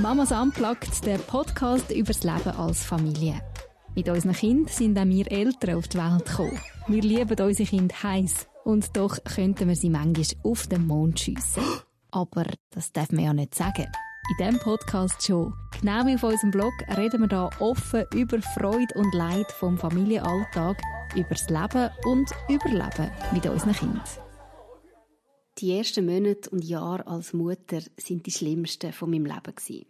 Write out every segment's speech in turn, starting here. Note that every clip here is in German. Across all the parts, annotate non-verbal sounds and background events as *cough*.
Mamas Unplugged, der Podcast über das Leben als Familie. Mit unseren Kindern sind auch wir Eltern auf die Welt gekommen. Wir lieben unsere Kinder heiß und doch könnten wir sie manchmal auf den Mond schiessen. Aber das darf man ja nicht sagen. In diesem Podcast schon. Genau wie auf unserem Blog reden wir hier offen über Freude und Leid vom Familienalltag, über das Leben und Überleben mit unseren Kindern. Die ersten Monate und Jahre als Mutter sind die schlimmsten von meinem Leben gewesen.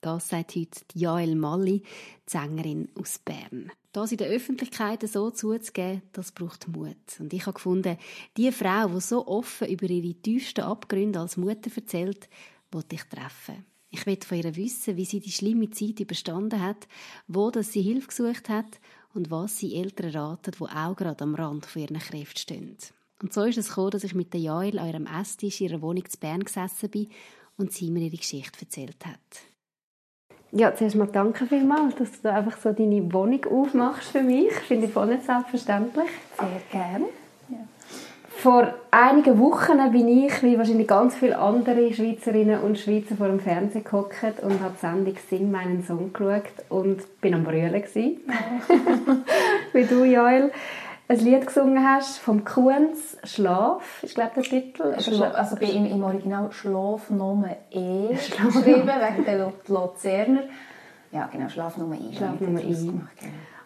Das sagt heute Jael Malli, die Sängerin aus Bern. Das in der Öffentlichkeit so zuzugeben, das braucht Mut. Und ich habe gefunden, die Frau, die so offen über ihre tiefsten Abgründe als Mutter erzählt, wollte ich treffen. Ich will von ihr wissen, wie sie die schlimme Zeit überstanden hat, wo dass sie Hilfe gesucht hat und was sie Eltern raten, die auch gerade am Rand von ihren Kräften stehen. Und so ist es gekommen, dass ich mit der Jael an ihrem Esstisch in ihrer Wohnung zu Bern gesessen bin und sie mir ihre Geschichte erzählt hat. Ja, zuerst mal danke vielmals, dass du da einfach so deine Wohnung aufmachst für mich. Finde ich voll nicht selbstverständlich. Sehr gerne. Ja. Vor einigen Wochen bin ich, wie wahrscheinlich ganz viele andere Schweizerinnen und Schweizer, vor dem Fernsehen gehockt und habe die Sendung «Sing meinen Song» geschaut und bin am Brüllen. *laughs* *laughs* wie du, Joel ein Lied gesungen hast vom Kuhns «Schlaf», ist glaube der Titel. Schla also bei ihm im Original «Schlaf Nummer E» *laughs* geschrieben, wegen der Luzerner. Ja, genau, «Schlaf Nummer E». «Schlaf Nummer E». Genau.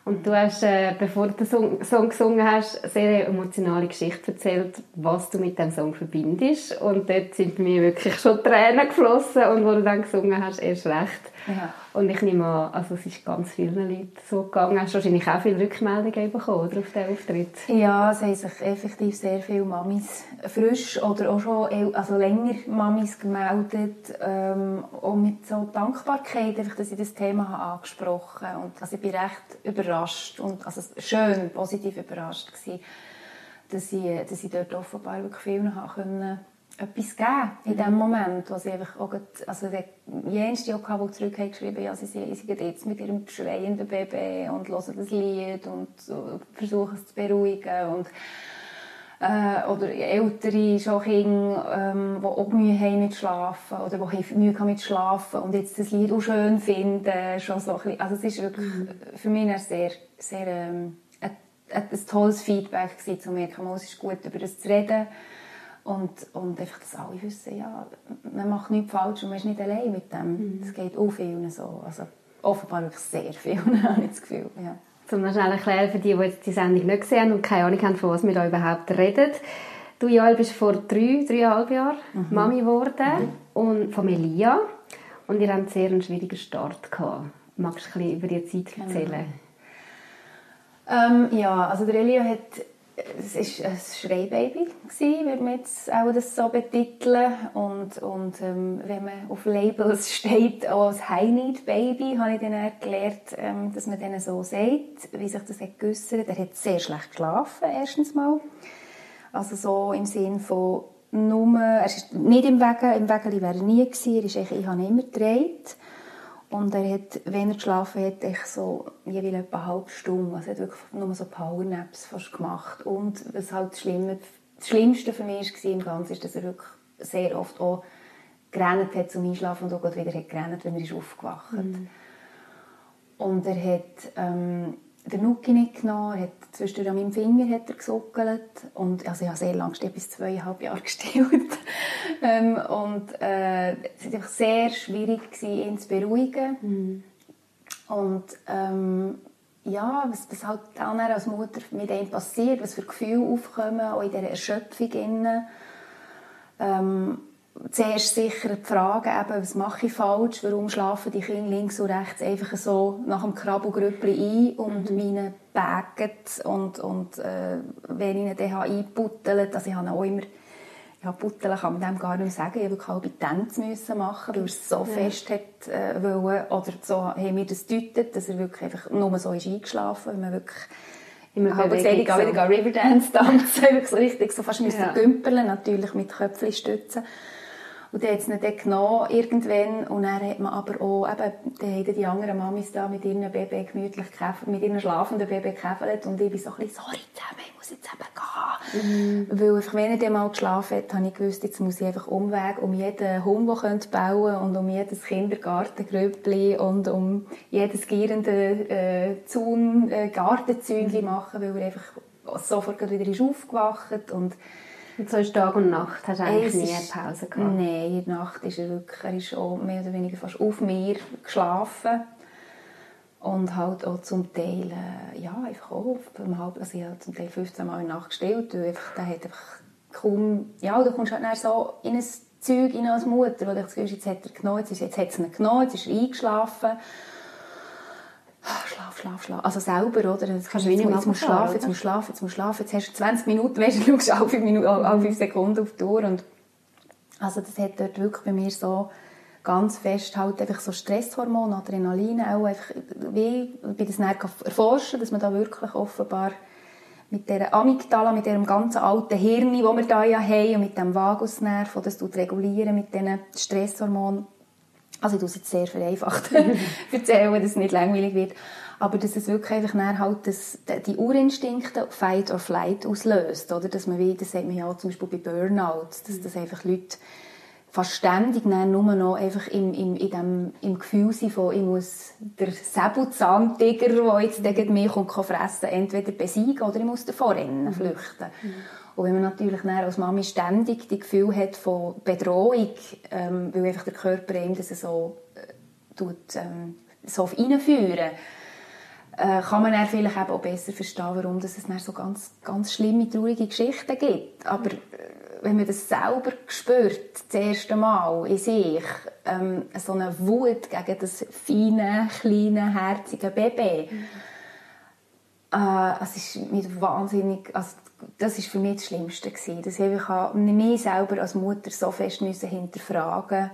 Und du hast, äh, bevor du den Song, Song gesungen hast, eine sehr emotionale Geschichte erzählt, was du mit dem Song verbindest. Und dort sind mir wirklich schon Tränen geflossen und wo du dann gesungen hast, erst recht. Ja. Und ich nehme an, also es ist ganz vielen Leuten so gegangen. Hast du wahrscheinlich auch viele Rückmeldungen bekommen oder, auf diesen Auftritt? Ja, es haben sich effektiv sehr viele Mamis frisch oder auch schon also länger Mamis gemeldet. Ähm, auch mit so Dankbarkeit, einfach, dass ich das Thema habe angesprochen habe. Und also ich bin recht überrascht und also schön positiv überrascht gewesen, dass ich, dass ich dort offenbar wirklich viel haben können etwas geben in dem Moment, wo sie einfach auch, also der jenste auch der zurück hat geschrieben, ja, sie sind jetzt mit ihrem schreienden Baby und hören das Lied und versuchen es zu beruhigen und äh, oder ältere schon Kinder, ähm, die auch Mühe haben mit Schlafen oder die Mühe haben mit Schlafen und jetzt das Lied auch schön finden, schon so ein bisschen, also es ist wirklich mhm. für mich ein sehr, sehr ähm, ein, ein, ein tolles Feedback gewesen, zu merken, es ist gut, über das zu reden und, und einfach, dass alle wissen, ja, man macht nichts falsch und man ist nicht allein mit dem. Es mhm. geht auch vielen so. Also offenbar wirklich sehr viel, *laughs* habe ich das Gefühl. Ja. Um noch schnell erklären für die, die jetzt die Sendung nicht gesehen haben und keine Ahnung haben, von was wir da überhaupt reden. Du, Joel, bist vor drei, dreieinhalb Jahren mhm. Mami geworden mhm. und von Elia. Und ihr habt sehr einen schwierigen Start gehabt. Magst du ein bisschen über die Zeit genau. erzählen? Ähm, ja, also der Elia hat es war ein Schreibaby, würde man jetzt auch das so betiteln. Und, und ähm, wenn man auf Labels steht, als High-Need-Baby, habe ich dann gelernt, ähm, dass man denen so sagt, wie sich das hat. Er hat sehr schlecht geschlafen, erstens mal. Also so im Sinn von nur, er ist nicht im Wegen, im Wegen wäre er nie gewesen, er ist eigentlich, ich habe immer gedreht. Und er hat, wenn er geschlafen hat, ich so jeweils etwa eine halbe Stunde. Also er hat wirklich nur so Powernaps fast gemacht. Und was halt das, Schlimme, das Schlimmste für mich war im Ganzen, ist, dass er wirklich sehr oft auch gerannt hat zum Einschlafen und auch wieder hat gerannt, wenn er ist aufgewacht mhm. Und er hat ähm, den Nuki nicht genommen, hat zwischendurch an meinem Finger hat er gesuckelt und also ich habe sehr lange gestillt, bis zweieinhalb Jahre *laughs* gestillt ähm, und äh, es war sehr schwierig gewesen, ihn zu beruhigen mhm. und ähm, ja, was, was halt dann als Mutter mit ihm passiert, was für Gefühle aufkommen, auch in dieser Erschöpfung innen. Ähm, zuerst sicher die Frage, eben, was mache ich falsch, warum schlafen die Kinder links und rechts einfach so nach dem Krabbelgrüppli ein und mhm. meine Bagen und, und äh, wenn ich ihn dann einbuttelt, also ich habe auch immer ja, Butteln kann man dem gar nicht sagen. Ich musste halbe Tänze müssen machen, weil er es so ja. fest hat, äh, wollen. Oder so haben wir das gedeutet, dass er wirklich einfach nur so ist eingeschlafen, weil man wirklich Immer habe gesehen, ich gehe wieder Riverdance tanzen, *laughs* wirklich so richtig, so fast ja. gümpeln, natürlich mit Köpfchen stützen. Und dann hat es ihn dann genommen, irgendwann. Und dann hat man aber auch, eben, dann haben die anderen Mamis da mit ihren Baby gemütlich gekäfelt, mit ihren schlafenden Baby gekäfelt. Und ich bin so ein bisschen, sorry zusammen, ich muss jetzt eben gehen. Mhm. Weil einfach, wenn er dann mal geschlafen hat, habe ich gewusst, jetzt muss ich einfach Umweg um jeden Hund, der könnte bauen und um jedes Kindergartengrüppli und um jedes gierende äh, Zaun, äh, Gartenzäunchen mhm. machen, weil er einfach sofort wieder ist aufgewacht und und so ist Tag und Nacht, hast du eigentlich nie eine Pause gehabt? Nein, in der Nacht ist er wirklich, er ist auch mehr oder weniger fast auf mir geschlafen. Und halt auch zum Teil, äh, ja, einfach auch, halb, also ich habe zum Teil 15 Mal in der Nacht gestillt, weil einfach, der hat einfach kaum, ja, du kommst halt so in ein Zeug in als Mutter, wo du das Gefühl jetzt hat er genommen, jetzt, jetzt hat es ihn genommen, jetzt ist er eingeschlafen. Ah, schlaf, schlaf, schlaf. Also selber, oder? Jetzt, kannst du jetzt, jetzt musst schlafen, jetzt musst schlafen, jetzt musst schlafen. Jetzt hast du 20 Minuten, weißt du, schaust alle 5, Minuten, alle 5 Sekunden auf die Uhr. Und also das hat dort wirklich bei mir so ganz fest halt einfach so Stresshormone, Adrenalin auch einfach, wie, bei das erforschen, dass man da wirklich offenbar mit der Amygdala, mit dem ganzen alten Hirn, das wir da ja haben, und mit dem Vagusnerv, das tut regulieren mit diesen Stresshormonen. Also ich tue es jetzt sehr vereinfacht *laughs* erzählen, dass es nicht langweilig wird. Aber dass es wirklich einfach halt das, die Urinstinkte Fight or Flight auslöst. Oder? Dass man wie, das sagt man ja zum Beispiel bei Burnout, dass das einfach Leute fast ständig nur noch einfach im, im, in dem, im Gefühl sind von, ich muss der Säbelzahntiger, der jetzt gegen mich kommt, fressen entweder besiegen oder ich muss davor rennen, mhm. flüchten. Mhm. Und wenn man natürlich dann als Mami ständig das Gefühl hat von Bedrohung, ähm, weil einfach der Körper ihm das so, äh, tut, ähm, so reinführen, äh, kann man dann vielleicht auch besser verstehen, warum es dann so ganz, ganz schlimme, traurige Geschichten gibt. Aber äh, wenn man das selber spürt, das erste Mal in sich, ähm, so eine Wut gegen das feine, kleine, herzige Baby, mhm. äh, es ist mit wahnsinnig, also das ist für mich das Schlimmste gewesen, dass ich mich selber als Mutter so fest müssen hinterfragen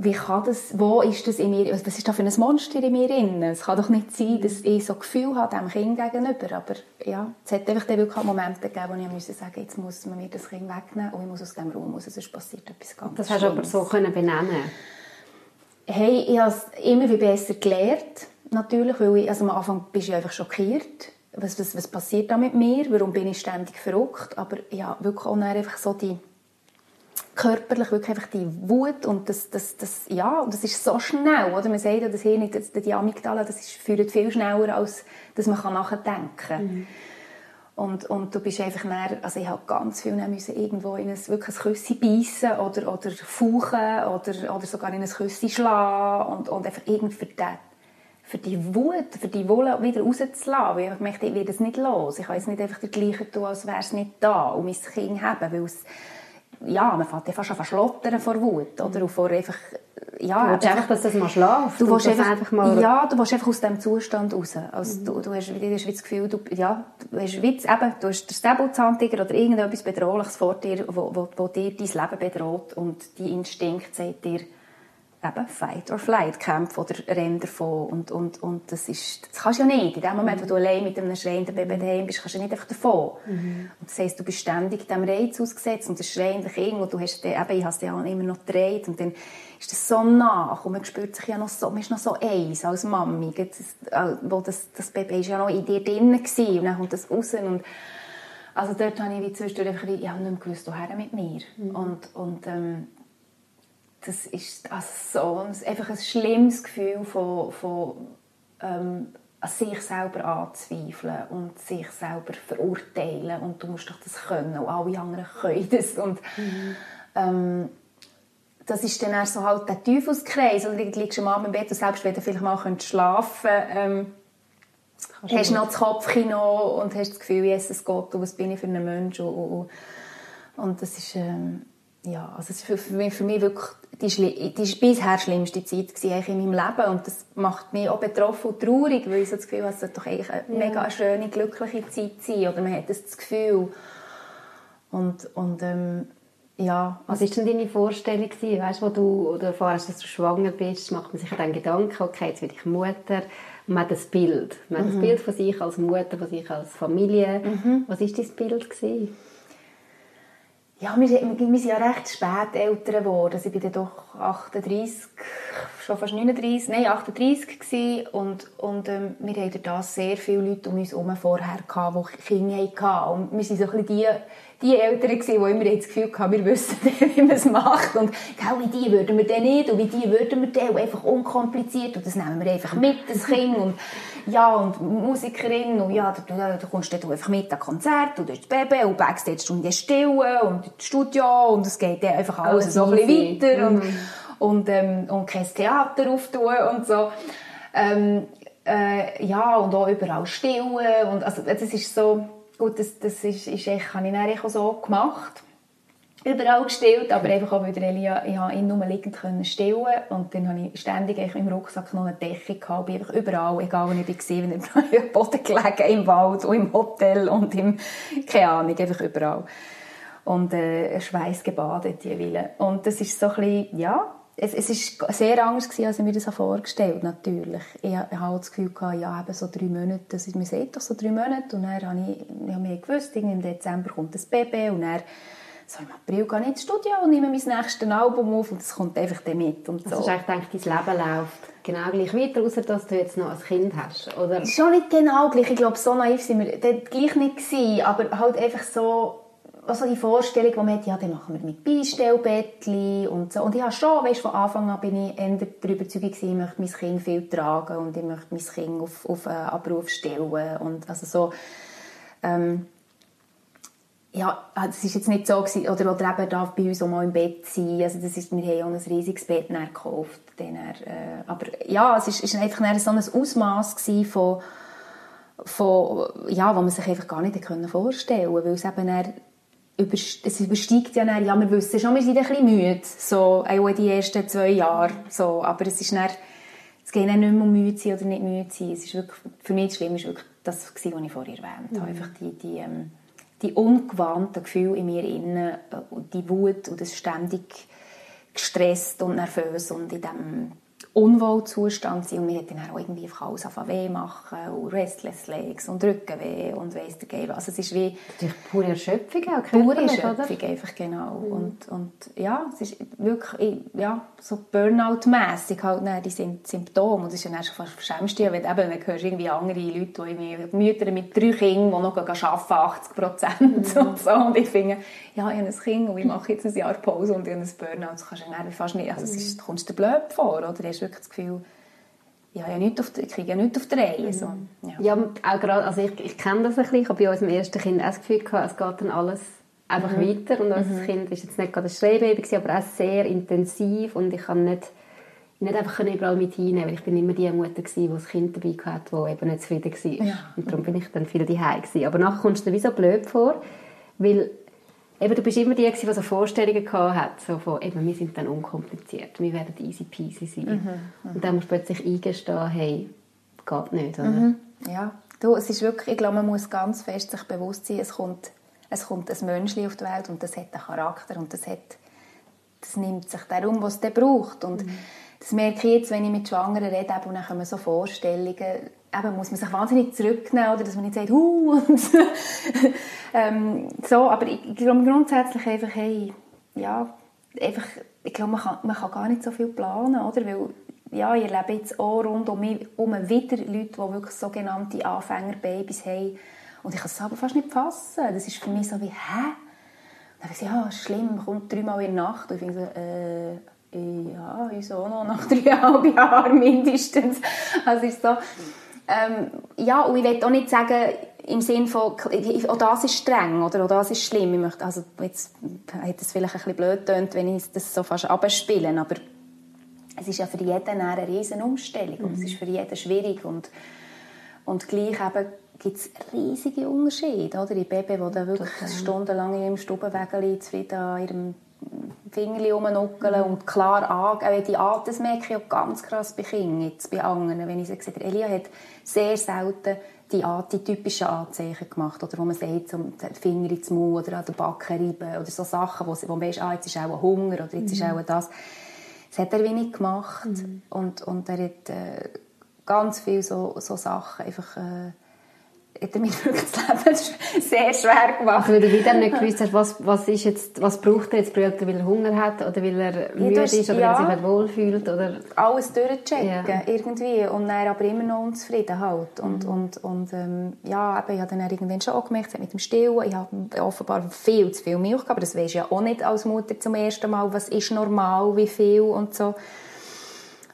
wie kann das, wo ist das in mir, was ist da für ein Monster in mir drin? Es kann doch nicht sein, dass ich so ein Gefühl habe dem Kind gegenüber, aber ja, es hat einfach dann wirklich Momente gegeben, wo ich musste sagen, jetzt muss man mir das Kind wegnehmen und ich muss aus dem Raum raus, sonst passiert etwas ganz Das hast du aber so können benennen. Hey, ich habe es immer viel besser gelernt, natürlich, weil ich, also am Anfang bist du einfach schockiert, was, was, was passiert da mit mir, warum bin ich ständig verrückt, aber ja, wirklich auch einfach so die körperlich wirklich einfach die Wut und das, das, das, ja, und das ist so schnell, oder? Man sagt ja, das Hirn, das, die Amygdala, das ist, führt viel schneller, als dass man nachdenken kann. Mhm. Und, und du bist einfach näher, also ich habe ganz viel müssen irgendwo in ein, wirklich ein Küssi beißen oder, oder fauchen oder, oder sogar in ein Küssi schlagen und, und einfach irgendwie für den für die Wut, für die Wolle wieder rauszulassen. Weil ich möchte, ich werde es nicht los. Ich kann jetzt nicht einfach das Gleiche tun, als wäre es nicht da und mein Kind haben, weil es, ja, man fängt fast an verschlottern vor Wut, oder? Und vor einfach, ja. Du willst einfach, dass das mal schläft. Du willst einfach, einfach, mal... Ja, du willst einfach aus diesem Zustand raus. Also, mhm. du, du, hast, du hast das Gefühl, du, ja, du hast, wie, eben, du hast den Säbelzahntiger oder irgendetwas Bedrohliches vor dir, wo, wo, wo dir dein Leben bedroht und die Instinkt sagt dir, eben Fight or Flight kämpfen oder rennen davon und, und, und das ist, das kannst du ja nicht. In dem Moment, wo du allein mit einem schreienden Baby daheim bist, kannst du nicht einfach davon. Mhm. Und das heisst, du bist ständig dem Reiz ausgesetzt und das schreiende Kind, wo du hast, eben, ich habe es ja immer noch gedreht und dann ist das so nach und man spürt sich ja noch so, man ist noch so eins als Mami, das, äh, wo das, das Baby ist ja noch in dir drin gewesen, und dann kommt das raus und also dort habe ich wie zwischendurch einfach, ich habe nicht mehr gewusst, woher mit mir. Mhm. Und, und ähm, das ist also so ein, einfach ein schlimmes Gefühl von, von ähm, sich selber anzweifeln und sich selber verurteilen. Und du musst doch das können und alle anderen können *laughs* das. Und mhm. ähm, das ist dann so halt der Teufelskreis. Und du liegst am Abend im Bett und selbst wenn du vielleicht mal schlafen ähm, hast du noch das Kopfkino und hast das Gefühl, Jesus Gott, was bin ich für ein Mensch? Und, und, und das ist ähm, ja, also es ist für mich, für mich wirklich die, die bisher schlimmste Zeit in meinem Leben und das macht mich auch betroffen und traurig, weil ich so das Gefühl habe, es sollte doch eigentlich eine ja. mega schöne, glückliche Zeit sein oder man hat das, Gefühl und, und ähm, ja. Was war denn deine Vorstellung gewesen? Weißt, wo du oder erfährst, dass du schwanger bist, macht man sich dann Gedanken, okay, jetzt werde ich Mutter und man hat das Bild. Man mhm. hat das mhm. Bild von sich als Mutter, von sich als Familie. Mhm. Was war dein Bild gewesen? Ja, wir, wir sind ja recht spät Eltern geworden. Also ich bin dann doch 38, schon fast 39, nein 38 gewesen. und, und ähm, wir hatten da sehr viele Leute um uns herum vorher gehabt, die Kinder hatten. Und wir sind so ein bisschen die, die Eltern gewesen, die immer das Gefühl hatten, wir wissen, *laughs* wie man es macht. Und genau wie die würden wir dann nicht? Und wie die würden wir dann einfach unkompliziert. Und das nehmen wir einfach mit, das Kind. Und ja und Musikerin und ja, du, du, du kommst dann einfach mit an Konzert und das Baby und Backstage Stunden stillen und das Studio und es geht dann einfach alles, alles so ein bisschen weiter mhm. und und, ähm, und kein Theater auftun und so. Ähm, äh, ja, und auch überall stillen. Und, also, das ist so, gut, das, das ist, ist echt, habe ich dann auch so gemacht. Überall gestillt, aber einfach auch, weil Elia, ich ihn nur liegend können stillen und dann habe ich ständig im Rucksack noch eine Decke gehabt, einfach überall, egal wo ich war, wenn ich *laughs* am Boden gelegen, im Wald, und im Hotel und im, keine Ahnung, einfach überall. Und äh, Schweiß gebadet jeweils. Und das ist so ein bisschen, ja, es, es ist sehr anders gewesen, als ich mir das vorgestellt natürlich. Ich, ich hatte das Gefühl, gehabt, ja, eben so drei Monate, das ist, man sieht doch so drei Monate. Und dann habe ich, ich habe mir gewusst, im Dezember kommt das Baby und dann so im April gehe ich ins Studio und nehme mein nächstes Album auf und das kommt einfach dann mit. Und so. Also hast du eigentlich dein Leben läuft genau gleich weiter, außer dass du jetzt noch ein Kind hast, oder? Schon nicht genau gleich. Ich glaube, so naiv sind wir dort gleich nicht gewesen, aber halt einfach so also die Vorstellung, die man hat, ja, dann machen wir mit Beistellbettchen und so. Und ich habe schon, weißt, von Anfang an bin ich eher der Überzeugung gewesen, ich möchte mein Kind viel tragen und ich möchte mein Kind auf, auf einen Abruf stellen und also so, ähm, ja, das ist jetzt nicht so gewesen, oder, oder eben darf bei uns auch mal im Bett sein, also das ist, wir haben auch ein riesiges Bett gekauft, dann, äh, aber ja, es ist, ist einfach so ein Ausmaß von von, ja, wo man sich einfach gar nicht vorstellen konnte, weil es eben es übersteigt ja dann, ja, wir wissen schon, wir sind ein bisschen müde, so, auch in die ersten zwei Jahre, so, aber es ist dann, es geht dann nicht mehr um müde sein oder nicht müde sein, es ist wirklich, für mich das Schlimme ist wirklich das, was ich vorher erwähnt habe, mhm. einfach die, die, ähm, die ungewandten Gefühle in mir innen, äh, die Wut und das ständig gestresst und nervös und in dem Unwohlzustand sind und wir dann auch irgendwie einfach alles auf weh machen und Restless Legs und Rückenweh und weiss der Geil. Also es ist wie... Ist pure Erschöpfung auch, Pure Erschöpfung einfach, genau. Mhm. Und, und ja, es ist wirklich ja, so Burnout-mässig halt dann die Symptome und das ist ja dann schon fast verschämst, wenn eben, dann hörst irgendwie andere Leute, die irgendwie Mütter mit drei Kindern, die noch arbeiten, 80 Prozent mhm. und so und ich finde, ja, ich habe ein Kind und ich mache jetzt ein Jahr Pause und ich habe ein Burnout, das kannst du dann fast nicht, also es ist, kommst du dir blöd vor, oder? Wirklich das Gefühl, ich, habe ja nichts auf, ich kriege ja nichts auf der Reihe. So. Ja, ja auch gerade, also ich, ich kenne das ein bisschen, ich habe bei unserem ersten Kind auch das Gefühl gehabt, es geht dann alles einfach mhm. weiter und unser mhm. Kind ist jetzt nicht gerade ein Schreibaby, aber auch sehr intensiv und ich kann nicht nicht einfach überall mit hinnehmen, weil ich bin immer die Mutter gewesen, die das Kind dabei hatte, die eben nicht zufrieden war. Ja. Und darum bin ich dann viel daheim gewesen. Aber nachher kommst du dir wie so blöd vor, weil eben, du bist immer die, die so Vorstellungen hat, so von, eben, wir sind dann unkompliziert, wir werden easy peasy sein. Mhm, mhm. Und dann musst du plötzlich eingestehen, hey, geht nicht, oder? Mhm. Ja, du, es ist wirklich, ich glaube, man muss ganz fest sich bewusst sein, es kommt, es kommt ein Menschli auf die Welt und das hat einen Charakter und das hat, das nimmt sich darum, was es braucht und mhm. das merke ich jetzt, wenn ich mit Schwangeren rede, und dann kommen so Vorstellungen, eben muss man sich wahnsinnig zurücknehmen, oder? Dass man nicht sagt, huh, *laughs* und ähm, so, aber ich, ich glaube grundsätzlich einfach, hey, ja, einfach, ich glaube, man kann, man kann gar nicht so viel planen, oder, weil, ja, ich erlebe jetzt auch rund um mich um wieder Leute, die wirklich sogenannte Anfängerbabys haben, und ich kann es aber fast nicht fassen, das ist für mich so wie, hä? Dann ich, ja, ist schlimm, kommt dreimal in der Nacht, und ich finde so, äh, ja, wieso noch nach dreieinhalb *laughs* Jahren mindestens. Also ist so, ähm, ja, und ich will auch nicht sagen, im Sinn von, auch das ist streng oder auch das ist schlimm. Ich möchte, also jetzt hat es vielleicht ein bisschen blöd tönt, wenn ich das so fast abspiele, aber es ist ja für jeden eine riesen Umstellung und es ist für jeden schwierig und, und gleich eben gibt es riesige Unterschiede, oder? Die Baby, die dann wirklich Total. stundenlang in ihrem Stubenwägel zufrieden an ihrem Finger rumnuckeln mhm. und klar angeben. Die Art, das merke ich auch ganz krass bei Kindern, jetzt bei anderen. Wenn ich sehe, Elia hat sehr selten die, Art, die typischen Anzeichen gemacht, oder wo man sagt, so den Finger ins Mund oder an den Backen reiben oder so Sachen, wo, wo man weiß, ah, jetzt ist auch ein Hunger oder jetzt mhm. ist auch das. Das hat er wenig gemacht mhm. und, und er hat äh, ganz viele so, so Sachen einfach äh, er mir *laughs* wirklich das Leben sehr schwer gemacht. Weil du wieder nicht gewusst hast, was, was, ist jetzt, was braucht er jetzt? Braucht er, weil er Hunger hat oder weil er müde ja, ist oder ja, weil er sich wohlfühlt? Oder? Alles durchchecken, ja. irgendwie. Und dann aber immer noch unzufrieden halt. Und, mhm. und, und ähm, ja, eben, ich habe dann irgendwann schon auch gemerkt, mit dem Stillen, ich habe offenbar viel zu viel Milch gehabt, aber das weisst ja auch nicht als Mutter zum ersten Mal, was ist normal, wie viel und so.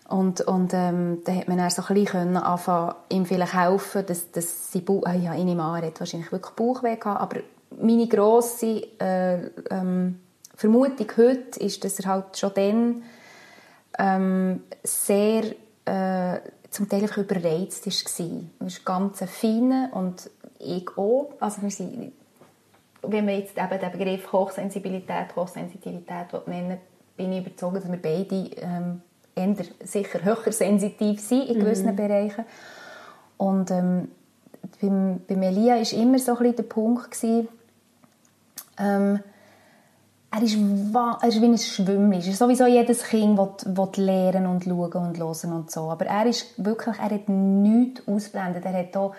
Und, und ähm, dann hat man dann so ein bisschen anfangen, ihm vielleicht helfen, dass, dass sie Bauch, äh, ja, an, er hat wahrscheinlich wirklich Bauchweh gehabt, aber meine grosse äh, ähm, Vermutung heute ist, dass er halt schon dann ähm, sehr äh, zum Teil einfach überreizt war. Er ist ganz fein und ich auch. Also wir sind, wenn man jetzt eben den Begriff Hochsensibilität, Hochsensitivität nennen bin ich überzeugt, dass wir beide ähm, eher sicher höher sensitiv sind in gewissen mhm. Bereichen. Und ähm, beim, bei Melia war immer so ein der Punkt, gewesen, ähm, er ist, er ist wie ein Schwimmli. Er ist sowieso jedes Kind will lernen und schauen und hören und so. Aber er ist wirklich, er hat nichts ausblendet. Er hat auch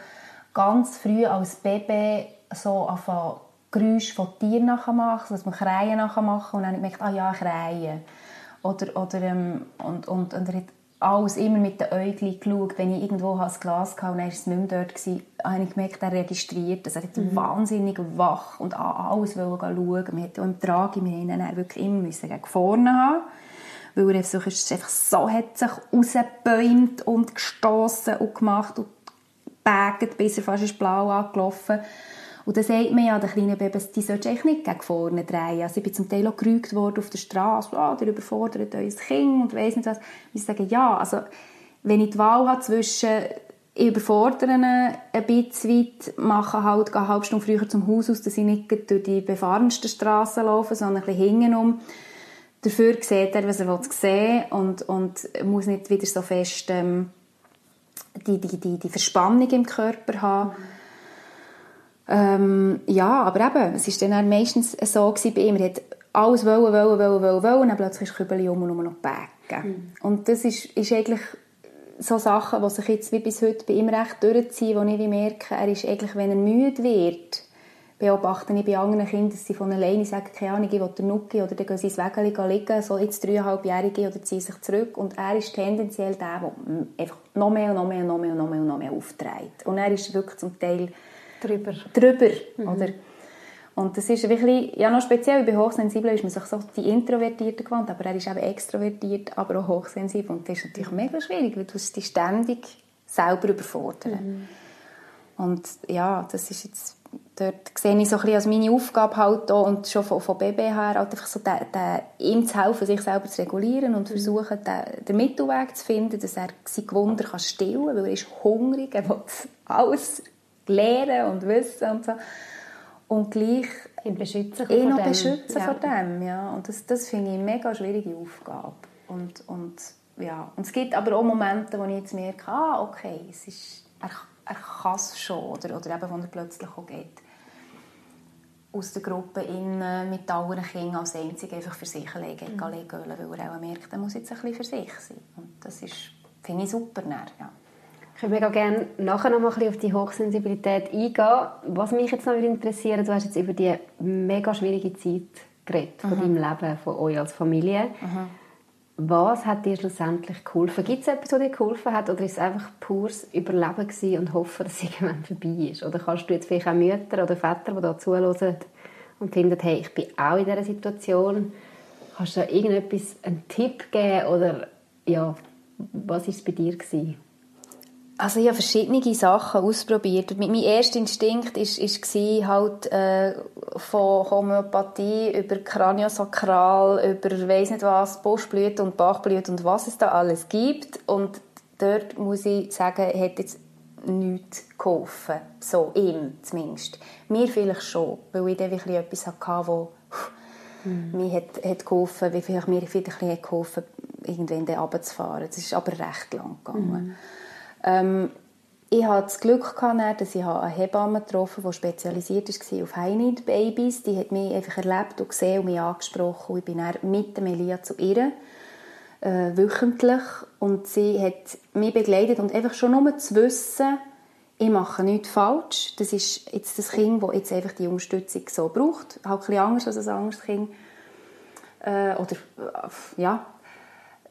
ganz früh als Baby so angefangen, Geräusche von Tieren nachmachen, dass man Kreien nachmachen und dann habe ich gemerkt, ah ja, Kreien. Oder, oder, ähm, und, und, und er hat alles immer mit den Äuglein geschaut. Wenn ich irgendwo ein Glas hatte und er war es nicht mehr dort, gewesen, habe ich gemerkt, er registriert das. Er hat mhm. wahnsinnig wach und alles schauen. Wir hatten auch im Trage, wir mussten wirklich immer gegen vorne haben weil er einfach so hat sich rausgebäumt und gestossen und gemacht und gebägt, bis er fast blau angelaufen ist. Und dann sagt man ja den kleinen Babys, die sollst du nicht gegen vorne drehen. Also ich bin zum Teil auch gerügt worden auf der Straße, oh, der überfordert euer Kind und weiss nicht was. Ich sage, ja, also wenn ich die Wahl habe zwischen ich überfordere ihn ein bisschen weit, mache halt, gehe eine halbe Stunde früher zum Haus aus, dass ich nicht durch die befahrensten Straßen laufe, sondern ein bisschen hinten um. Dafür sieht er, was er sehen will und, und muss nicht wieder so fest ähm, die, die, die, die Verspannung im Körper haben. Mhm. Ähm, ja, aber eben, es war dann meistens so gewesen bei ihm, er hat alles wollen, wollen, wollen, wollen, wollen, und dann plötzlich ist Kübeli um und nur noch backen. Mhm. Und das ist, ist eigentlich so Sachen, die sich jetzt wie bis heute bei ihm recht durchziehen, wo ich merke, er ist eigentlich, wenn er müde wird, beobachte ich bei anderen Kindern, dass sie von alleine sagen, keine Ahnung, ich will den Nuki, oder dann gehen sie ins Wägeli liegen, so jetzt dreieinhalbjährige, oder ziehen sich zurück. Und er ist tendenziell der, der einfach noch mehr und noch mehr und noch mehr und noch mehr, und noch mehr aufträgt. Und er ist wirklich zum Teil drüber. drüber mhm. oder? Und das ist wirklich, ja noch speziell, bei Hochsensiblen ist man sich so die Introvertierten gewandt, aber er ist eben extrovertiert, aber auch hochsensibel. Und das ist natürlich mega schwierig, weil du dich ständig selber überfordern. Mhm. Und ja, das ist jetzt, dort sehe ich so ein bisschen als meine Aufgabe halt auch, und schon von, von Baby her, halt einfach so den, den, ihm zu helfen, sich selber zu regulieren und mhm. versuchen, den, den Mittelweg zu finden, dass er sein Gewunder kann stillen kann, weil er ist hungrig, er will alles lernen und wissen und so. Und gleich ihn beschützen ihn noch beschützen ja. vor dem. Ja. Und das, das finde ich eine mega schwierige Aufgabe. Und, und, ja. und es gibt aber auch Momente, wo ich jetzt merke, ah, okay, es ist, er, er kann es schon. Oder, oder eben, wo er plötzlich auch geht aus der Gruppe in, mit allen Kindern als einzig einfach für sich alleine mhm. legen, weil er auch merkt, er muss jetzt ein bisschen für sich sein. Und das ist, finde ich super. ja. Ich würde mega gerne nachher noch mal ein bisschen auf die Hochsensibilität eingehen. Was mich jetzt noch interessiert, du hast jetzt über die mega schwierige Zeit geredet, von mhm. deinem Leben, von euch als Familie. Mhm. Was hat dir schlussendlich geholfen? Gibt es etwas, das dir geholfen hat? Oder ist es einfach pures Überleben und hoffen, dass es *laughs* irgendwann vorbei ist? Oder kannst du jetzt vielleicht auch Mütter oder Väter, die da zuhören und finden, hey, ich bin auch in dieser Situation. Kannst du da irgendetwas, einen Tipp geben? Oder ja, was war es bei dir? Gewesen? Also ich habe verschiedene Sachen ausprobiert. Mein erster Instinkt ist, ist halt äh, von Homöopathie über Kraniosakral, über weiss nicht was, Buschblüte und Bachblüte und was es da alles gibt. Und dort muss ich sagen, hat jetzt nichts geholfen. So, ihm zumindest. Mir vielleicht schon, weil ich dann wirklich etwas hatte, wo mhm. mir hat, hat geholfen, wie vielleicht mir vielleicht ein geholfen, irgendwann runterzufahren. Das ist aber recht lang gegangen. Mhm. Ähm, ich hatte das Glück, gehabt, dass ich eine Hebamme getroffen habe, die spezialisiert war auf High-Need-Babys. Die hat mich einfach erlebt und gesehen und mich angesprochen. Und ich bin dann mit Melia zu ihr, äh, wöchentlich. Und sie hat mich begleitet. Und einfach schon nur zu wissen, ich mache nichts falsch. Das ist jetzt das Kind, das jetzt einfach die Unterstützung so braucht. Halt ein bisschen anders als ein anderes Kind. Äh, oder, äh, ja.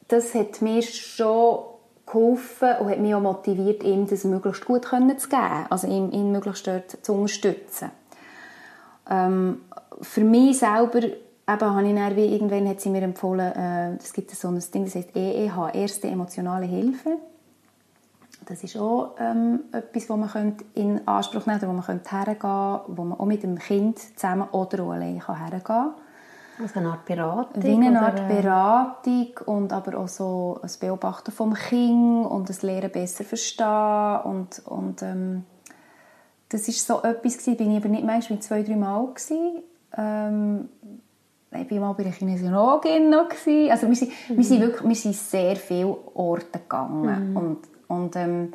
Das hat mir schon geholfen und hat mich auch motiviert, ihm das möglichst gut zu geben. Also ihn, ihn möglichst dort zu unterstützen. Ähm, für mich selber eben, habe ich dann, irgendwann hat sie mir empfohlen, äh, es gibt so ein Ding, das heißt EEH, Erste Emotionale Hilfe. Das ist auch ähm, etwas, wo man in Anspruch nehmen könnte, wo man hergehen könnte, wo man auch mit dem Kind zusammen oder auch allein hergehen kann. Also eine Art Beratung? Wie eine Art äh, Beratung und aber auch so ein Beobachten vom Kind und das Lernen besser verstehen und, und ähm, das ist so etwas gewesen, bin ich aber nicht manchmal zwei, drei Mal gewesen. Ähm, ich war mal bei einer Kinesiologin noch gewesen. also wir sind, mhm. wir sind wirklich, wir sind sehr viele Orte gegangen mhm. und und ähm,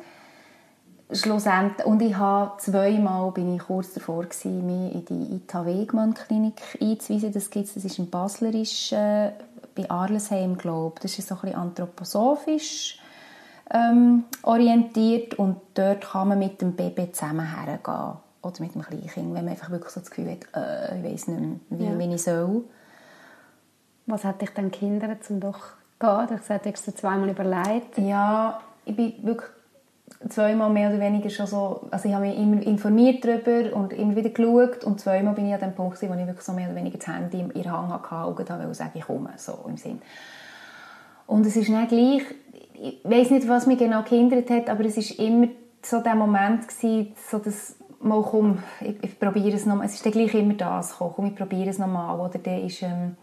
schlussendlich, und ich habe zweimal bin ich kurz davor gewesen, mich in die Ita Wegmann Klinik einzuweisen. Das gibt's, das ist ein Baslerisch äh, bei Arlesheim, glaube Das ist so ein bisschen anthroposophisch ähm, orientiert und dort kann man mit dem Baby zusammen hergehen oder mit dem Kleinkind, wenn man einfach wirklich so das Gefühl hat, äh, ich weiß nicht mehr, wie, ja. wie ich soll. Was hat dich dann gehindert, um doch gehen? Du hast gesagt, du zweimal überlegt. Ja, ich bin wirklich zweimal mehr oder weniger schon so, also ich habe mich immer informiert darüber und immer wieder geschaut und zweimal bin ich an dem Punkt, wo ich wirklich so mehr oder weniger das Handy in der Hand hatte und wollte sagen, ich komme, so im Sinn. Und es ist nicht gleich, ich weiß nicht, was mich genau gehindert hat, aber es ist immer so der Moment gewesen, so dass mal komm, ich, ich probiere es nochmal, es ist dann gleich immer das, komm, ich probiere es nochmal, oder der ist, ähm,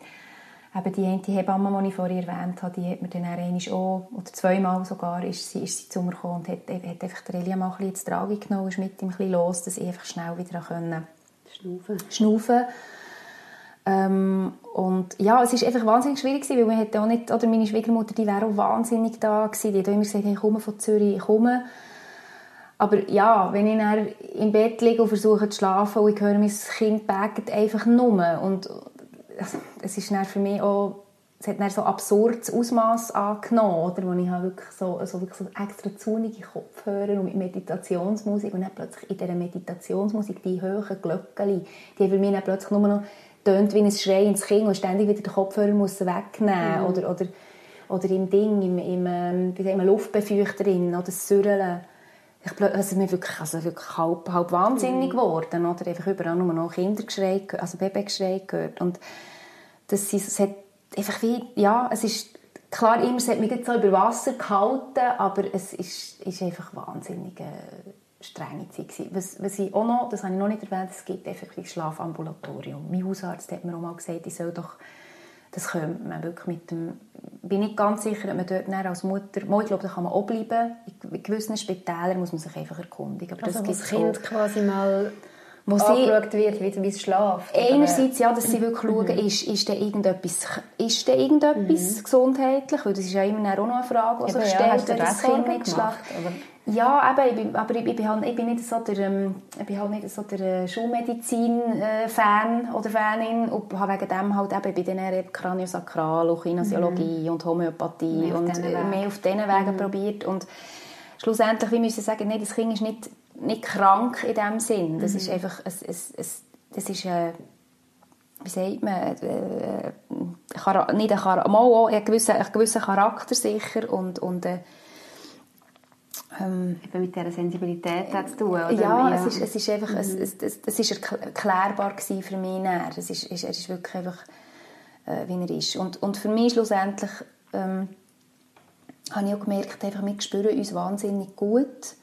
eben die eine Hebamme, die ich vorher erwähnt habe, die hat mir dann auch, oder zweimal sogar, ist sie, ist sie zu mir gekommen und hat, hat einfach die Relia mal ein bisschen ins Trage genommen, ist mit ihm ein bisschen los, dass ich einfach schnell wieder können schnaufen. schnaufen. Ähm, und ja, es ist einfach wahnsinnig schwierig gewesen, weil man hätte auch nicht, oder meine Schwiegermutter, die wäre auch wahnsinnig da gewesen, die hat immer gesagt, ich komme von Zürich, ich komme. Aber ja, wenn ich dann im Bett liege und versuche zu schlafen und ich höre mein Kind bägt einfach nur und es ist für mich auch es hat dann so absurdes Ausmaß angenommen, oder, wo ich habe wirklich so, also wirklich so extra zunige Kopfhörer und mit Meditationsmusik und dann plötzlich in dieser Meditationsmusik die hohen Glöckchen, die haben für mich dann plötzlich nur noch tönt wie ein Schrei ins Kind und ständig wieder den Kopfhörer muss wegnehmen mhm. oder, oder, oder im Ding, im, im, ähm, wie Luftbefeuchter drin, oder das Sürreln. Ich also mir wirklich, also wirklich halb, halb wahnsinnig mhm. geworden, oder einfach überall nur noch Kindergeschrei, also Babygeschrei gehört und das, es hat einfach wie, ja, es ist klar, immer, es hat mich so über Wasser gehalten, aber es ist, ist einfach wahnsinnig äh, strenge Zeit gewesen. Was, was ich auch noch, das habe ich noch nicht erwähnt, es gibt effektiv Schlafambulatorium. Mein Hausarzt hat mir auch mal gesagt, ich soll doch das könnte man wirklich mit dem, bin nicht ganz sicher, ob man dort als Mutter, ich glaube, da kann man auch bleiben. In gewissen Spitälern muss man sich einfach erkundigen. Aber also das, das Kind quasi mal wo angeschaut wird, wie, wie es schläft? Einerseits, ja, dass sie wirklich schauen, mhm. ist, ist da irgendetwas, ist da irgendetwas mhm. gesundheitlich? Weil das ist ja immer auch noch eine Frage, die sich stellt, wenn das Kind nicht schläft. Ja, eben, ich bin, aber ich, bin halt, ich bin nicht so der, ähm, ich bin halt nicht so der äh, Schulmedizin-Fan äh, oder Fanin und habe wegen dem halt eben, bei den Kraniosakral und Kinesiologie mhm. und Homöopathie mehr und äh, mehr auf diesen Wegen mhm. probiert und schlussendlich, wir müssen sagen, nee, das Kind ist nicht nicht krank in dem Sinn. Das mhm. ist einfach, es, es, es, das ist äh, wie sagt man, äh, nicht ein, Char mal ein, gewisser, ein gewisser Charakter sicher und, und äh, ähm, Eben mit dieser Sensibilität hat zu tun, oder? Ja, ja, Es, ist, es ist einfach, mhm. es, es, es, es ist erklärbar für mich näher. Es ist, es, er ist wirklich einfach, äh, wie er ist. Und, und für mich schlussendlich ähm, habe ich auch gemerkt, einfach, wir spüren uns wahnsinnig gut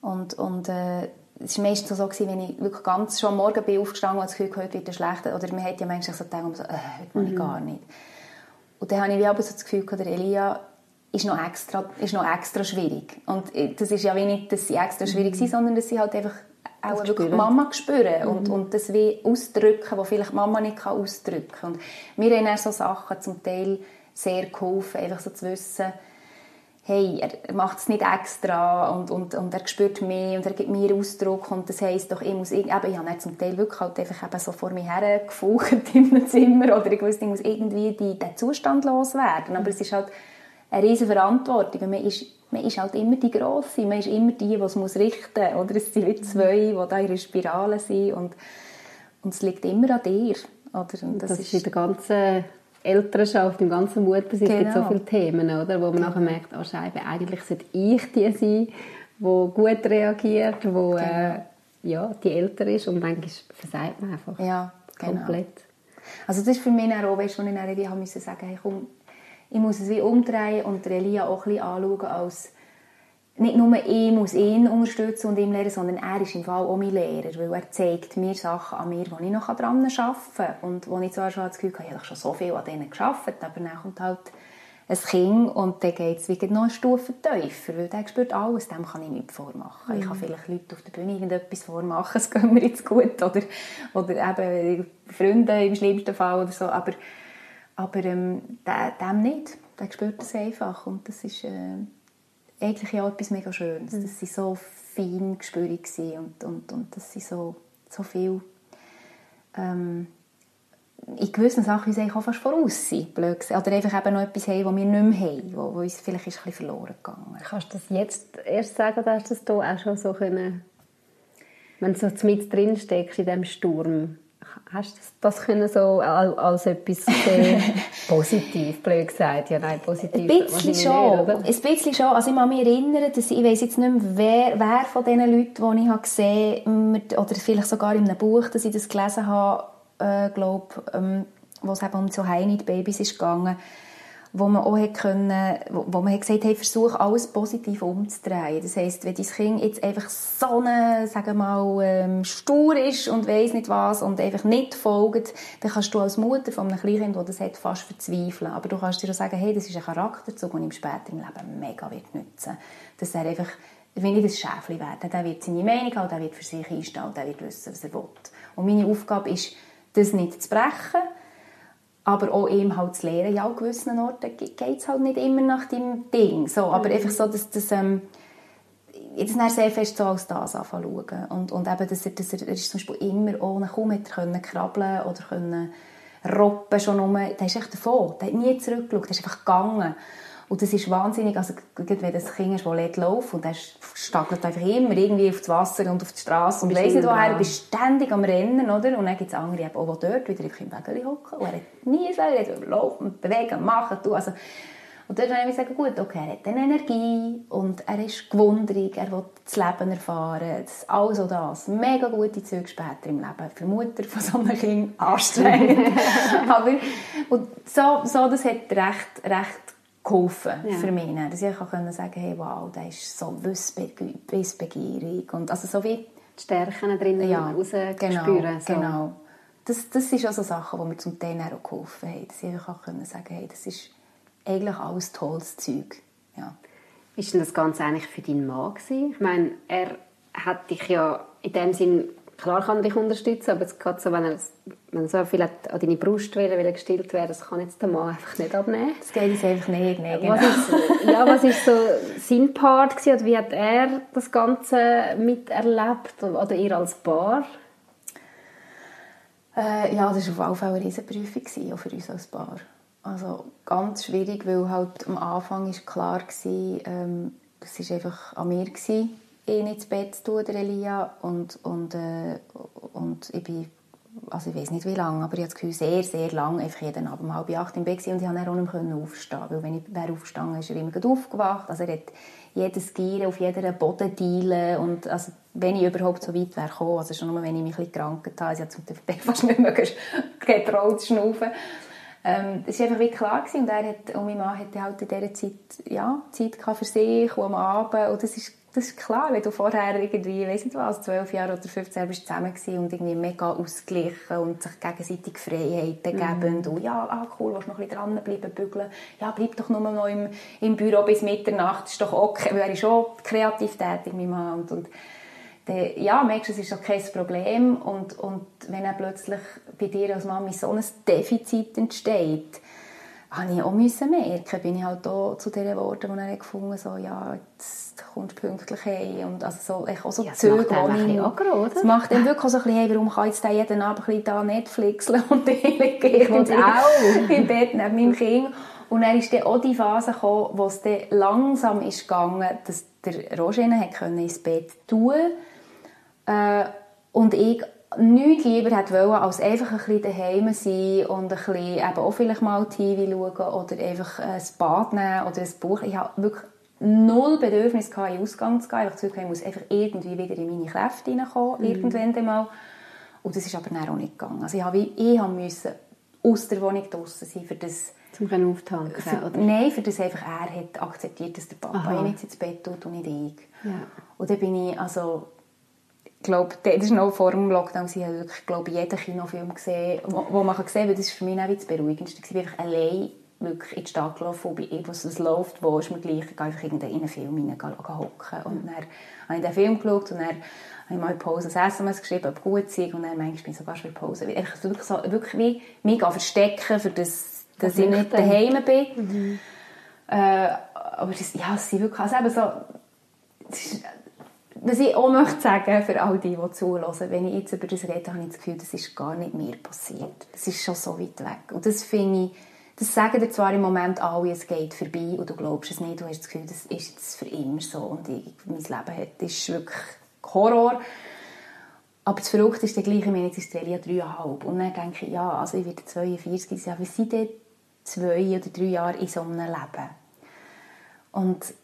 und, und äh, es war meistens so, gewesen, wenn ich wirklich ganz schon am Morgen bin aufgestanden und das Gefühl heute wird es schlechter. Oder man hat ja manchmal so gedacht, so, äh, heute mhm. ich gar nicht. Und dann habe ich wie aber so das Gefühl, der Elia ist noch extra, ist noch extra schwierig. Und äh, das ist ja nicht, dass sie extra schwierig mhm. sind, sondern dass sie halt einfach auch das wirklich Mama spüren und, mhm. und das wie ausdrücken, was vielleicht Mama nicht ausdrücken kann. Und mir haben so Sachen zum Teil sehr geholfen, einfach so zu wissen, hey, er macht es nicht extra und, und, und er spürt mich und er gibt mir Ausdruck und das heisst doch, ich muss, eben, ich habe zum Teil wirklich halt einfach eben so vor mir hergefucht *laughs* in einem Zimmer oder ich wusste, ich muss irgendwie die, den Zustand loswerden, aber es ist halt eine riesige Verantwortung. Man ist, man ist halt immer die Grosse, man ist immer die, die es muss richten muss. Oder es sind wie zwei, die da in einer Spirale sind und, und es liegt immer an dir. Oder? Und das, das ist in der ganzen Elternschaft, im ganzen Muttersitz genau. gibt so viele Themen, oder? wo man genau. nachher merkt, oh Scheibe, eigentlich sollte ich die sein, die gut reagiert, die genau. äh, ja, die älter ist und manchmal versagt man einfach ja, genau. komplett. Also das ist für mich auch, weißt, wo ich dann wie musste sagen, hey, komm, ich muss es wie umdrehen und Elia auch ein bisschen anschauen als nicht nur ich muss ihn unterstützen und ihm lehren, sondern er ist im Fall auch mein Lehrer, weil er zeigt mir Sachen an mir, wo ich noch dran arbeiten kann und wo ich zwar schon das Gefühl habe, ich habe schon so viel an denen gearbeitet, aber dann kommt halt ein Kind und dann geht es wieder noch eine Stufe tiefer, weil der spürt alles, dem kann ich nichts vormachen. Mhm. Ich kann mhm. vielleicht Leute auf der Bühne irgendetwas vormachen, es geht mir jetzt gut, oder, oder eben Freunde im schlimmsten Fall oder so, aber, aber ähm, dem nicht, der spürt das einfach. Und das ist äh, eigentlich auch etwas mega Schönes, mhm. dass sie so fein gespürig und, und, und dass sie so, so viel ähm, in gewissen Sachen uns eigentlich auch fast voraus sind, blöd Oder einfach eben noch etwas haben, das wir nicht mehr haben, wo, wo uns vielleicht ist ein bisschen verloren gegangen. Kannst du das jetzt erst sagen, oder hast du das hier auch schon so können, wenn du so mit drin steckst in diesem Sturm, hast du das, können so als etwas sehr *laughs* positiv, blöd gesagt, ja nein, positiv. Ein bisschen schon, nicht, ein bisschen schon. Also ich kann mich erinnern, dass ich, ich weiß jetzt nicht mehr, wer, wer von diesen Leuten, die ich habe gesehen habe, oder vielleicht sogar in einem Buch, dass ich das gelesen habe, äh, glaube ähm, wo es eben um so Heinit-Babys ist gegangen, wo man auch können, wo, wo man gesagt hat, versuch alles positiv umzudrehen. Das heisst, wenn dein Kind jetzt einfach so eine, sagen wir mal, ähm, stur ist und weiss nicht was und einfach nicht folgt, dann kannst du als Mutter von einem Kleinkind, das das hat, fast verzweifeln. Aber du kannst dir auch sagen, hey, das ist ein Charakterzug, den ihm später im Leben mega wird nützen. Dass er einfach, wenn ich das Schäfchen werde, der wird seine Meinung haben, der wird für sich einstellen, der wird wissen, was er will. Und meine Aufgabe ist, das nicht zu brechen, aber auch ihm halt zu lernen, ja, an gewissen Orten geht es halt nicht immer nach dem Ding, so, aber mhm. einfach so, dass das, ähm, jetzt dann sehr fest so als das anfangen schauen. Und, und eben, dass er, dass er, er ist zum Beispiel immer ohne kaum hätte können krabbeln oder können robben schon um, der ist echt davon, der hat nie zurückgeschaut, der ist einfach gegangen. Und das ist wahnsinnig, also wenn das Kind ist, das laufen und er staggelt einfach immer irgendwie auf das Wasser und auf die Straße und weiss nicht woher, bist ständig am Rennen, oder? Und dann gibt es andere, die auch dort wieder im Wägeli hocken und er hat nie so, er hat laufen, bewegen, machen, tun, also und dort habe ich sagen, gut, okay, er hat eine Energie und er ist gewundrig, er will das Leben erfahren, das, alles und das. Mega gute Züge später im Leben. Für Mutter von so einem Kind *laughs* anstrengend. Aber und so, so, das hat recht, recht geholfen ja. für mich. Dass ich kann sagen hey, wow, der ist so wissbegierig. Und also so wie die Stärken drin ja, rausspüren. Genau, so. genau. Das, das sind also Sachen, die mir zum Teil auch geholfen haben. Dass ich auch können sagen hey, das ist eigentlich alles tolles Zeug. Ja. Ist denn das Ganze eigentlich für deinen Mann gewesen? Ich meine, er hat dich ja in dem Sinn klar kann er dich unterstützen, aber es geht so, wenn er, wenn so viel an deine Brust will, will gestillt werden, das kann jetzt der Mann einfach nicht abnehmen. Das geht uns einfach nicht, nee, genau. was ist, Ja, was ist so sein Part gewesen, oder wie hat er das Ganze miterlebt, oder ihr als Paar? Äh, ja, das war auf jeden Fall eine Riesenprüfung, auch für uns als Paar. Also ganz schwierig, weil halt am Anfang ist klar war, ähm, das war einfach an mir, gewesen, ihn ins Bett zu tun, Elia. Und, und, äh, und ich bin, also ich weiß nicht wie lange, aber ich habe das Gefühl, sehr, sehr lange einfach jeden Abend um halb acht im Bett und ich konnte auch nicht mehr aufstehen. Weil wenn ich wäre aufgestanden, ist er immer aufgewacht. Also er hat jedes Gier auf jeder Bodendiele und also wenn ich überhaupt so weit wäre gekommen, also schon nur, wenn ich mich ein bisschen gerankt habe, also ich zum *laughs* fast nicht mehr getraut zu schnaufen. Ähm, das war einfach wie klar gewesen. und er hat, und mein Mann hatte halt in dieser Zeit ja, Zeit für sich und am Abend und das ist das ist klar, wenn du vorher irgendwie, weiss nicht was, 12 Jahre oder 15 bist zusammen gewesen und irgendwie mega ausgeglichen und sich gegenseitig Freiheiten mhm. geben und ja, ah, cool, willst du noch ein bisschen dranbleiben, bügeln, ja, bleib doch nur noch im, im Büro bis Mitternacht, ist doch okay, wäre schon kreativ tätig, mein Mann, und, und dann, ja, merkst du, es ist auch kein Problem. Und, und wenn dann plötzlich bei dir als Mami so ein Defizit entsteht, habe ich auch müssen merken, bin ich halt auch zu dieser Worten, die er gefunden so, ja, jetzt kommst du pünktlich heim. Und also so, ich auch so ja, Züge, das macht ich, aggro, Das macht dann wirklich auch so ein bisschen, hey, warum kann jetzt jeden Abend ein da Netflixen und ich liege irgendwie auch. im Bett neben meinem Kind? Und dann ist dann auch die Phase gekommen, wo es dann langsam ist gegangen, dass der Roger ins Bett tun. Äh, und ich nichts lieber hätte wollen, als einfach ein bisschen daheim sein und ein bisschen eben auch vielleicht mal TV schauen oder einfach ein Bad nehmen oder ein Buch. Ich habe wirklich null Bedürfnis gehabt, in den Ausgang zu gehen. Ich dachte, ich muss einfach irgendwie wieder in meine Kräfte hineinkommen, mhm. irgendwann einmal. Und das ist aber dann auch nicht gegangen. Also ich, habe, ich musste aus der Wohnung draußen sein, für das... Zum können auftanken, für, oder? Nein, für das einfach er hat akzeptiert, dass der Papa Aha. ihn ins Bett tut und nicht ich. Ja. Und dann bin ich, also glaube, das ist noch vor dem Lockdown, ich habe wirklich, glaube jeden Kinofilm gesehen, wo, wo man sehen kann, das ist für mich auch das Beruhigendste. Ich bin einfach allein wirklich in die Stadt gelaufen, wo irgendwas es läuft, wo ist mir gleich, ich gehe einfach in einen Film hocken und dann habe ich den Film geschaut und dann habe ich mal in Pause ein SMS geschrieben, ob gut sei und dann manchmal bin ich sogar schon in Pause. Einfach wirklich, so, wirklich wie mich verstecken, für das, dass ich nicht daheim bin. Mhm. Äh, aber das, ja, es sind wirklich, also eben so, was ich auch möchte sagen für all die, die zuhören, wenn ich jetzt über das rede, habe ich das Gefühl, das ist gar nicht mir passiert. Das ist schon so weit weg. Und das finde ich, das sagen dir zwar im Moment alle, es geht vorbei und du glaubst es nicht, du hast das Gefühl, das ist jetzt für immer so und ich, mein Leben hat, ist wirklich Horror. Aber das Verrückte ist der gleiche, ich meine, jetzt ist Elia dreieinhalb und dann denke ich, ja, also ich werde 42 sein, wie sind denn zwei oder drei Jahre in so einem Leben? Und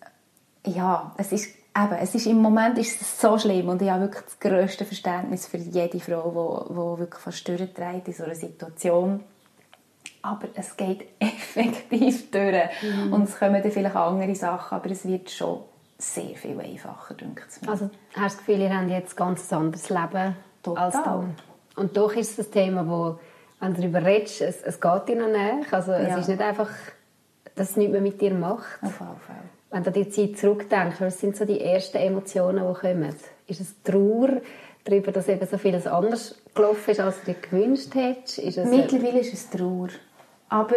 ja, es ist eben, es ist im Moment ist es so schlimm und ich habe wirklich das grösste Verständnis für jede Frau, die, die wirklich fast durchdreht in so einer Situation aber es geht *laughs* effektiv durch. Mhm. Und es kommen dann vielleicht andere Sachen, aber es wird schon sehr viel einfacher, denke ich Also hast du das Gefühl, ihr habt jetzt ein ganz anderes Leben Total. als du? Und doch ist es ein Thema, wo, wenn du darüber redest, es, es geht dir noch nicht. Also ja. es ist nicht einfach, dass es nichts mehr mit dir macht. Auf jeden Fall. Wenn du an die Zeit zurückdenkst, was sind so die ersten Emotionen, die kommen? Ist es Trauer darüber, dass eben so vieles anders gelaufen ist, als du dir gewünscht hättest? Ist Mittlerweile ist es Trauer aber,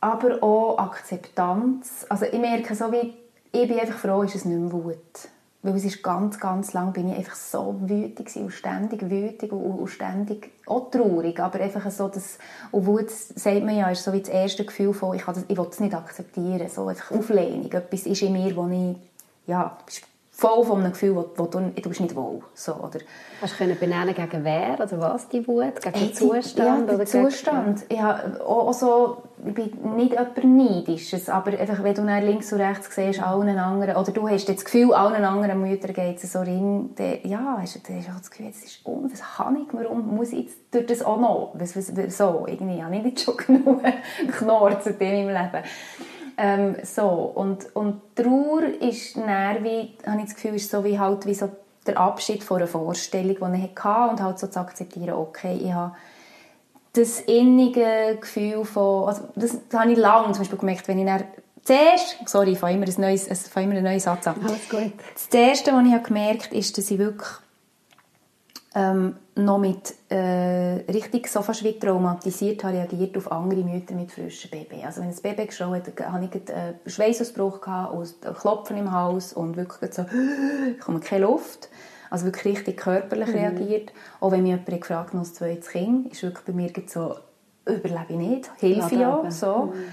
aber auch Akzeptanz. Also ich merke so wie, ich bin einfach froh, ist es nicht mehr Wut. Weil es ist ganz, ganz lang bin ich einfach so wütig und ständig wütig und, und ständig auch traurig, aber einfach so, dass, und Wut, sagt man ja, ist so wie das erste Gefühl von, ich, das, ich will es nicht akzeptieren, so einfach Auflehnung, etwas ist in mir, wo ich, ja, voll von einem Gefühl, wo, wo du, du bist nicht wohl. So, oder? Hast du benennen gegen wer oder was, die Wut? Gegen den Zustand? Ja, den Zustand. Gegen... Ja, auch, so, ich bin nicht jemand Neidisches, aber einfach, wenn du dann links und rechts siehst, allen anderen, oder du hast das Gefühl, allen anderen Müttern geht es so rein, dann, ja, hast du hast das Gefühl, das ist um, was kann ich, warum muss ich jetzt durch das auch noch? Was, was, so, irgendwie, habe ich nicht *laughs* schon genug Knorr in meinem Leben. Ähm, so, und, und Trauer ist dann wie, habe ich das Gefühl, ist so wie halt wie so der Abschied von einer Vorstellung, die ich hatte und halt so zu akzeptieren, okay, ich habe das innige Gefühl von, also das, das habe ich lange zum Beispiel gemerkt, wenn ich dann Zuerst, sorry, ich fange immer, ein neues, ich fange immer einen neuen Satz an. Alles gut. Das Erste, was ich gemerkt habe, ist, dass ich wirklich ähm, noch mit äh, richtig so fast wie traumatisiert habe reagiert auf andere Mütter mit frischen Baby. Also wenn das Baby geschaut hat, hatte ich einen äh, Schweißausbruch, ein Klopfen im Hals und wirklich so, ich komme keine Luft. Also wirklich richtig körperlich mhm. reagiert. Auch wenn mich jemand gefragt hat, noch ein zweites Kind, ist wirklich bei mir so, überlebe ich nicht, hilfe ja. So. Mhm.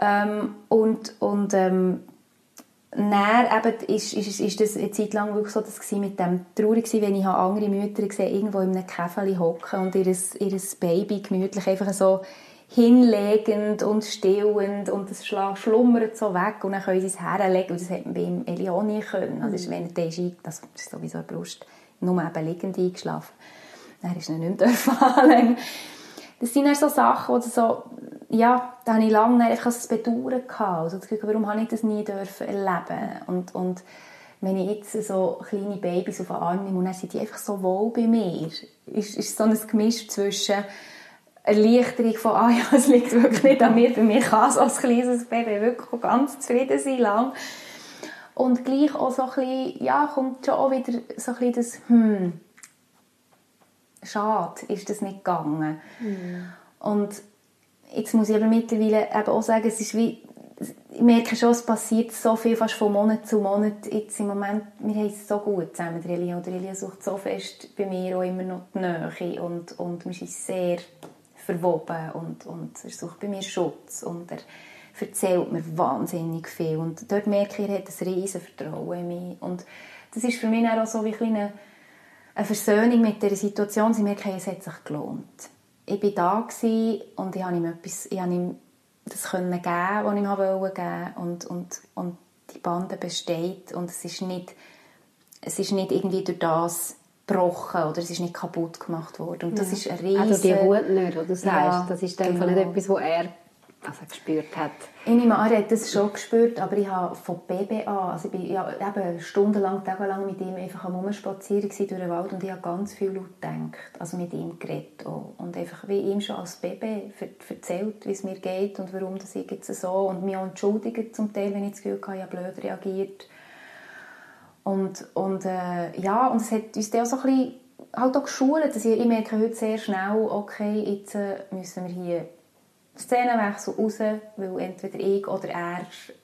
Ähm, und und ähm, dann eben ist, ist, ist das eine Zeit lang wirklich so, dass mit dem traurig war, wenn ich andere Mütter gesehen irgendwo in einem Käfeli hocken und ihr, ihr Baby gemütlich einfach so hinlegend und stillend und das schlummert so weg und dann können sie es herlegen und das hätte man bei Eli auch nie können. Also, wenn er das ist, das ist sowieso eine Brust, nur eben liegend eingeschlafen. Dann ist er nicht mehr *laughs* anlegen Das sind dann so Sachen, wo so ja, da hatte ich lange einfach das Bedauern. Gehabt. Also, warum habe ich das nie dürfen erleben und, und wenn ich jetzt so kleine Babys auf den Arm nehme und dann sind die einfach so wohl bei mir, ist, ist so ein Gemisch zwischen Erleichterung von, ah ja, es liegt wirklich nicht an mir, bei mir kann so ein kleines Baby wirklich ganz zufrieden sein lang. Und gleich auch so ein bisschen, ja, kommt schon auch wieder so ein bisschen das, hm, schade, ist das nicht gegangen. Mhm. Und Jetzt muss ich aber mittlerweile eben auch sagen, es ist wie, ich merke schon, es passiert so viel, fast von Monat zu Monat. Jetzt im Moment, wir haben es so gut zusammen, der Elia. Und der Elia sucht so fest bei mir auch immer noch die Nähe und, und wir sind sehr verwoben und, und er sucht bei mir Schutz und er erzählt mir wahnsinnig viel. Und dort merke ich, er hat ein riesen Vertrauen in mich. Und das ist für mich auch so wie eine, eine Versöhnung mit der Situation. Sie merken, es hat sich gelohnt. Ich war da und ich habe ihm, etwas, ich habe ihm das können geben, was ich ihm wollte und, und, und die Bande besteht und es ist nicht, es ist nicht irgendwie durch das gebrochen oder es ist nicht kaputt gemacht worden. Und das ja. ist ein riesen... Also die Wut nicht, du sagst, ja, das ist genau. nicht etwas, was er gespürt hat. Ich nehme er hat das schon gespürt, aber ich habe von Baby an, also ich bin ja, eben stundenlang, tagelang mit ihm einfach am Rumspazieren durch den Wald und ich habe ganz viel laut gedacht, also mit ihm geredet auch. und einfach wie ihm schon als Baby erzählt, wie es mir geht und warum das ich jetzt so und mich entschuldigt zum Teil, wenn ich das Gefühl habe, ich habe blöd reagiert. Und, und äh, ja, und es hat uns dann auch so ein bisschen halt auch geschult, dass ich, ich merke heute sehr schnell, okay, jetzt äh, müssen wir hier Szenenwechsel raus, weil entweder ich oder er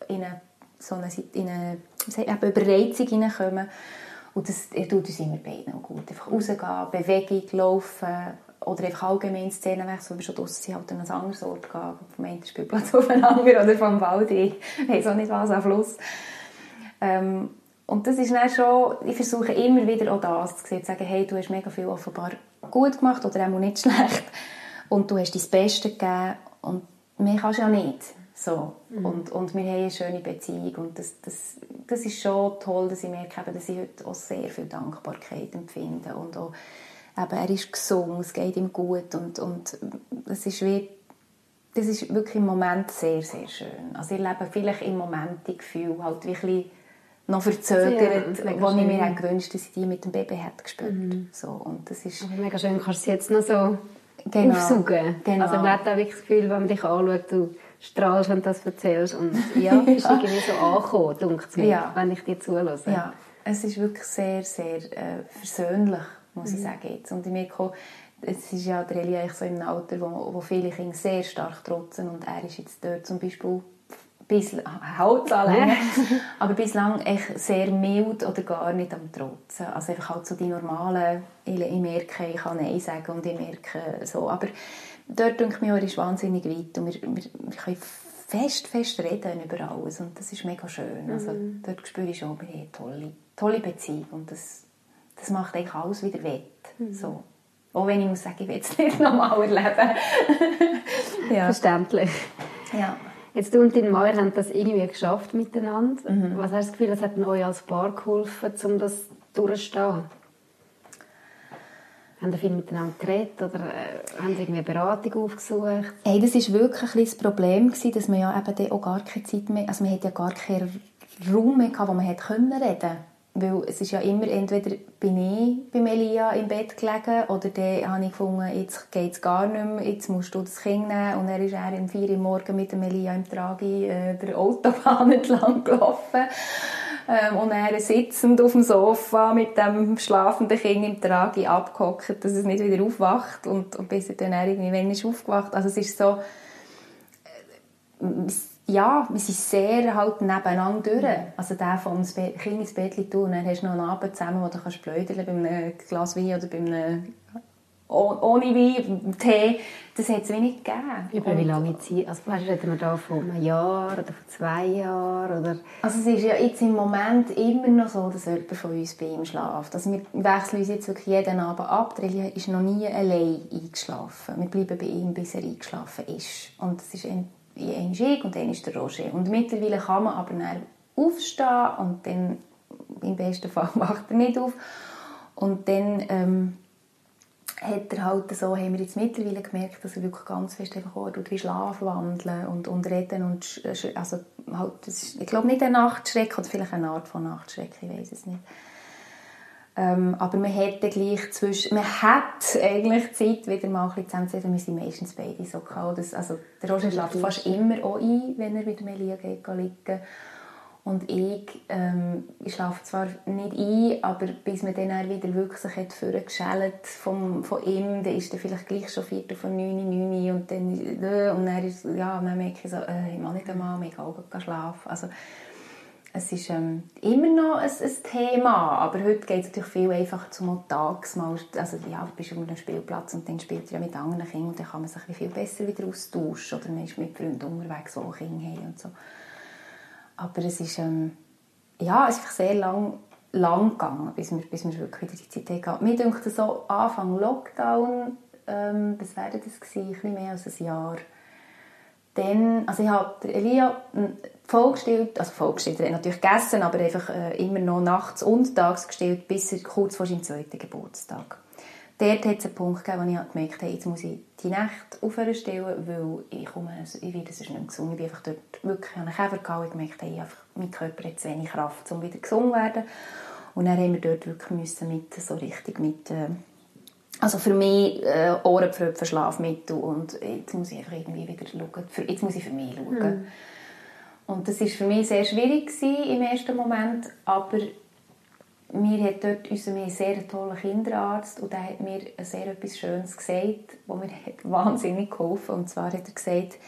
in eine, so eine, in eine, Überreizung hineinkommen. Und das tut uns immer beiden gut. Einfach rausgehen, Bewegung, laufen oder einfach allgemein Szenenwechsel, wenn wir schon draussen sind, halt an ein anderes Ort gehen, vom einen Spielplatz *laughs* auf einen anderen oder vom Wald, ich weiss auch nicht was, am Fluss. Ähm, und das ist dann schon, ich versuche immer wieder auch das zu sehen, zu sagen, hey, du hast mega viel offenbar gut gemacht oder auch nicht schlecht und du hast dein Bestes gegeben und mehr kannst du ja nicht. So. Mhm. Und, und wir haben eine schöne Beziehung und das, das, das ist schon toll, dass ich merke, dass ich heute auch sehr viel Dankbarkeit empfinde und auch, eben, er ist gesund, es geht ihm gut und, und das ist wie das ist wirklich im Moment sehr, sehr schön. Also ich lebe vielleicht im Moment die Gefühle halt wirklich noch verzögert, ja, wo ich mir auch gewünscht dass ich die mit dem Baby hätte gespürt. Mhm. So, und das ist... Aber mega schön, kannst du es jetzt noch so genau. aufsaugen. Genau. Also man hat auch das Gefühl, wenn man dich anschaut, du strahlst, wenn du das erzählst. Und *laughs* ja, es ist irgendwie so angekommen, denkt mir, ja. wenn ich dir zuhöre. Ja, es ist wirklich sehr, sehr äh, versöhnlich, muss mhm. ich sagen. Jetzt. Und ich merke es ist ja der Eli so in einem Alter, wo, wo viele Kinder sehr stark trotzen und er ist jetzt dort zum Beispiel bis Hautsalengen, aber bislang echt sehr mild oder gar nicht am Trotzen. Also einfach halt so die normalen, ich, ich merke, ich kann Nein sagen und ich merke so, aber dort denke ich mir, ist wahnsinnig weit und wir, wir, wir können fest, fest reden über alles und das ist mega schön. Also mhm. dort spüre ich schon, wir haben eine tolle, tolle Beziehung und das, das macht eigentlich alles wieder wett. Mhm. So. Auch wenn ich muss sagen, ich will es nicht nochmal erleben. ja. *laughs* Verständlich. Ja. Jetzt du und dein Mann haben das irgendwie geschafft miteinander. Mhm. Was hast du das Gefühl, das hat euch als Paar geholfen, um das durchzustehen? Haben Sie viel miteinander geredet oder äh, haben Sie irgendwie eine Beratung aufgesucht? Hey, das war wirklich ein das Problem, gewesen, dass man ja eben auch gar keine Zeit mehr, also man hatte ja gar keinen Raum mehr, wo man reden konnte. Weil es ist ja immer, entweder bin ich bei Melia im Bett gelegen oder dann habe ich gefunden, jetzt geht es gar nicht mehr, jetzt musst du das Kind nehmen. Und dann ist er um 4 Uhr morgens mit Melia im Tragi äh, der Autobahn *laughs* entlang gelaufen. Ähm, und er sitzend auf dem Sofa mit dem schlafenden Kind im Tragi abgehockt, dass es nicht wieder aufwacht. Und, und bis er dann irgendwie, wenn ist aufgewacht. Also es ist so, äh, ja, wir sind sehr halt nebeneinander durch. Also der vom Kind ins Bett tun, dann hast du noch einen Abend zusammen, wo du kannst bei einem Glas Wein oder bei einem ohne Wein, Tee, das hat es wenig gegeben. Über wie lange Zeit? Also weißt, reden wir da von einem Jahr oder von zwei Jahren? Oder? Also es ist ja jetzt im Moment immer noch so, dass jemand von uns bei ihm schläft. Also wir wechseln uns jetzt wirklich jeden Abend ab. Der ist noch nie allein eingeschlafen. Wir bleiben bei ihm, bis er eingeschlafen ist. Und das ist ein ich und dann ist der Roger. Und mittlerweile kann man aber dann aufstehen und dann im besten Fall *laughs* macht er nicht auf. Und dann ähm, hat er halt so, haben wir jetzt mittlerweile gemerkt, dass er wirklich ganz fest einfach auch wie Schlaf wandeln und, und reden und also halt, das ist, ich glaube nicht ein Nachtschreck oder vielleicht eine Art von Nachtschreck, ich weiß es nicht. Ähm, aber man hätte gleich zwischen, man hat eigentlich Zeit, wieder mal ein bisschen zusammen wir sind meistens beide so kalt. Also der Roger schläft fast immer auch ein, wenn er mit Melia geht liegen. Und ich, ähm, ich schlafe zwar nicht ein, aber bis man dann wieder wirklich hat vorgeschält vom, von ihm, dann ist er vielleicht gleich schon Viertel von neun, neun und dann, äh, und dann, ist, ja, dann merke ich so, äh, ich mag nicht einmal, ich gehe schlafen. Also, es ist ähm, immer noch ein, ein, Thema, aber heute geht es natürlich viel einfacher zum Tagsmal. Also ja, du bist auf einem Spielplatz und dann spielt ihr ja mit anderen Kindern und dann kann man sich viel besser wieder austauschen oder man ist mit Freunden unterwegs, die Kinder haben und so. Aber es ist, ähm, ja, es ist sehr lang, lang gegangen, bis wir, bis wir wirklich wieder die Zeit hatten. Mir denkt so, Anfang Lockdown, ähm, was wäre das gewesen? Ein bisschen mehr als ein Jahr. Dann, also ich habe Elia vollgestellt, also vollgestellt, er hat natürlich gegessen, aber einfach äh, immer noch nachts und tags gestellt, bis er kurz vor seinem zweiten Geburtstag. Dort hat es einen Punkt gegeben, wo ich gemerkt habe, jetzt muss ich die Nacht aufhören stellen, weil ich komme, also ich werde nicht gesungen. Ich bin einfach dort wirklich an einen Käfer gegangen und gemerkt, hey, einfach, mein Körper hat zu wenig Kraft, um wieder gesungen zu werden. Und dann haben wir dort wirklich müssen mit, so richtig mit, äh, also für mich äh, Ohrenpfröpfen, Schlafmittel und jetzt muss ich einfach irgendwie wieder schauen, für, jetzt muss ich für mich schauen. Mhm. Und das war für mich sehr schwierig im ersten Moment, aber mir hat dort unser sehr toller Kinderarzt und der hat mir sehr etwas Schönes gesagt, was mir hat wahnsinnig geholfen und zwar hat er gesagt,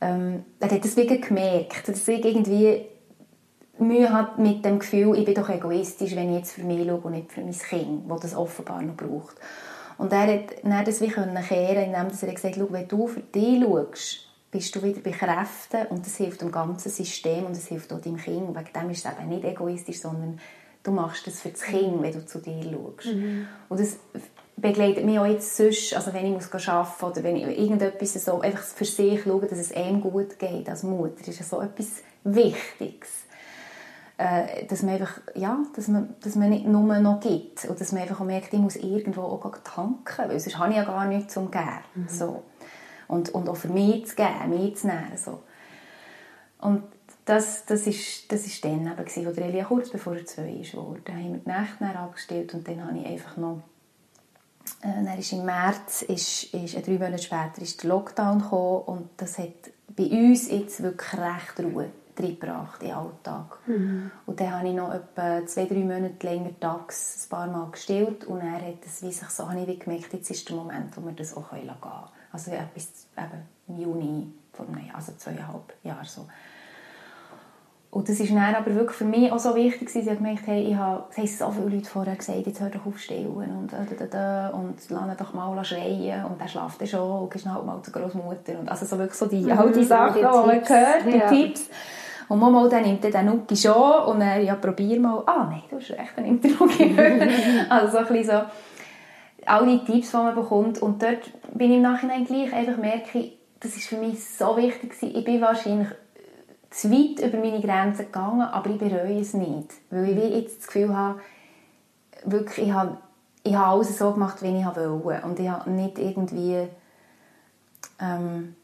ähm, er hat das wirklich gemerkt, dass ich irgendwie Mühe hat mit dem Gefühl, ich bin doch egoistisch, wenn ich jetzt für mich schaue und nicht für mein Kind, das das offenbar noch braucht. Und er hat dann das wie kehren, indem er gesagt hat, wenn du für dich schaust, bist du wieder bei Kräften und das hilft dem ganzen System und es hilft auch deinem Kind. Wegen dem ist es eben nicht egoistisch, sondern du machst das für das Kind, wenn du zu dir schaust. Mhm. Und das begleitet mich auch jetzt sonst, also wenn ich muss arbeiten muss oder wenn ich irgendetwas so einfach für sich schaue, dass es einem gut geht als Mutter, ist ja so etwas Wichtiges. Äh, dass man einfach, ja, dass man, dass man nicht nur noch gibt und dass man einfach auch merkt, ich muss irgendwo auch tanken, weil sonst habe ich ja gar nichts zum geben. Mhm. So und, und auch für mich zu geben, mich zu nehmen. So. Und das, das, ist, das ist dann eben, gewesen, wo der Elia kurz bevor er zwei ist, wurde. Da haben wir die Nächte abgestellt und dann habe ich einfach noch äh, dann ist im März, ist, ist, äh, drei Monate später, ist der Lockdown gekommen und das hat bei uns jetzt wirklich recht Ruhe reingebracht in den Alltag. Mhm. Und dann habe ich noch etwa zwei, drei Monate länger tags ein paar Mal gestillt und er hat das wie sich so, habe ich gemerkt, jetzt ist der Moment, wo wir das auch gehen können. Also ja, bis eben im Juni vor einem Jahr, also zweieinhalb Jahre so. Und das ist dann aber wirklich für mich auch so wichtig, dass ich gemerkt habe, ich habe, es haben so viele Leute vorher gesagt, jetzt hör doch auf stillen und, da, da, da, und lass doch mal schreien und er schlaft dann schon und ist halt mal zur Großmutter und also so wirklich so die, mhm, all die Sachen, die, die man hört, die ja. Tipps. Und mal, dann nimmt er den Nuki schon und er, ja, probier mal, ah nein, du hast recht, dann nimmt er Nuki. also so ein bisschen so, alle Tipps, die man bekommt. Und dort bin ich im Nachhinein gleich einfach merke, das ist für mich so wichtig Ich bin wahrscheinlich zu weit über meine Grenzen gegangen, aber ich bereue es nicht. Weil ich jetzt das Gefühl habe, wirklich, ich habe, ich habe alles so gemacht, wie ich wollte. Und ich habe nicht irgendwie... Ähm,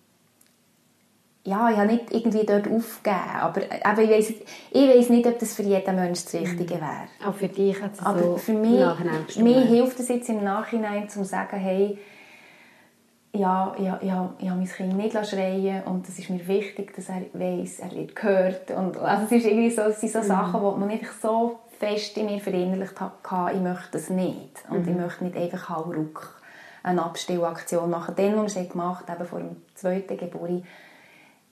ja, ich habe nicht irgendwie dort aufgegeben, aber, aber ich weiss, ich weiss nicht, ob das für jeden Menschen das Richtige wäre. Auch für dich hat es Aber so für mich, mir hilft es jetzt im Nachhinein, zu sagen, hey, ja, ja, ja, ich habe mein Kind nicht schreien und es ist mir wichtig, dass er weiss, er wird gehört. Und, also es, ist irgendwie so, es sind so mhm. Sachen, die man einfach so fest in mir verinnerlicht hat, ich möchte das nicht. Und mhm. ich möchte nicht einfach hauruck eine Abstellaktion machen. Dann, was wir gemacht haben, vor dem zweiten Geburt,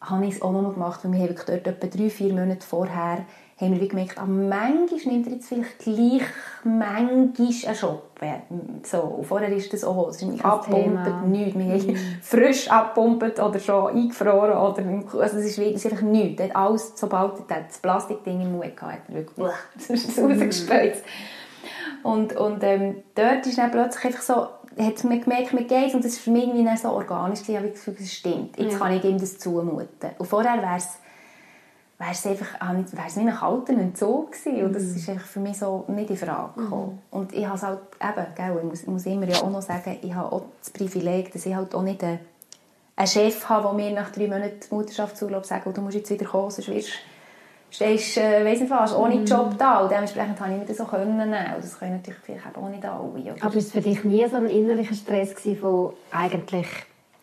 habe ich es auch noch gemacht, weil wir wirklich dort etwa drei, vier Monate vorher haben wir gemerkt, ah, manchmal nimmt er jetzt vielleicht gleich manchmal einen Shoppen. So, vorher ist das auch, es ist nicht abgepumpt, nichts. Wir haben mm. *laughs* frisch abgepumpt oder schon eingefroren. Oder, also es, ist, ist einfach nichts. Alles, sobald er das Plastikding im Mund hatte, hat er wirklich. Mm. *laughs* Und, und ähm, dort ist dann plötzlich einfach so, hat man gemerkt, mir geht und das war für mich irgendwie so organisch, ich habe das Gefühl, das stimmt. Jetzt ja. kann ich ihm das zumuten. Und vorher wäre es wäre es einfach wäre es wie ein kalter Entzug gewesen. Und das mhm. ist einfach für mich so nicht in Frage gekommen. Mhm. Und ich habe es halt eben, gell, ich, muss, immer ja auch noch sagen, ich habe auch das Privileg, dass ich halt auch nicht einen, einen Chef habe, der mir nach drei Monaten Mutterschaftsurlaub sagt, oh, du musst jetzt wieder kommen, sonst wirst stehst, äh, weiss nicht was, ohne mm. Job da. Und dementsprechend konnte ich nicht so können nehmen. das können natürlich vielleicht auch nicht alle. Oder? Aber war es für dich nie so ein innerlicher Stress gewesen, wo eigentlich,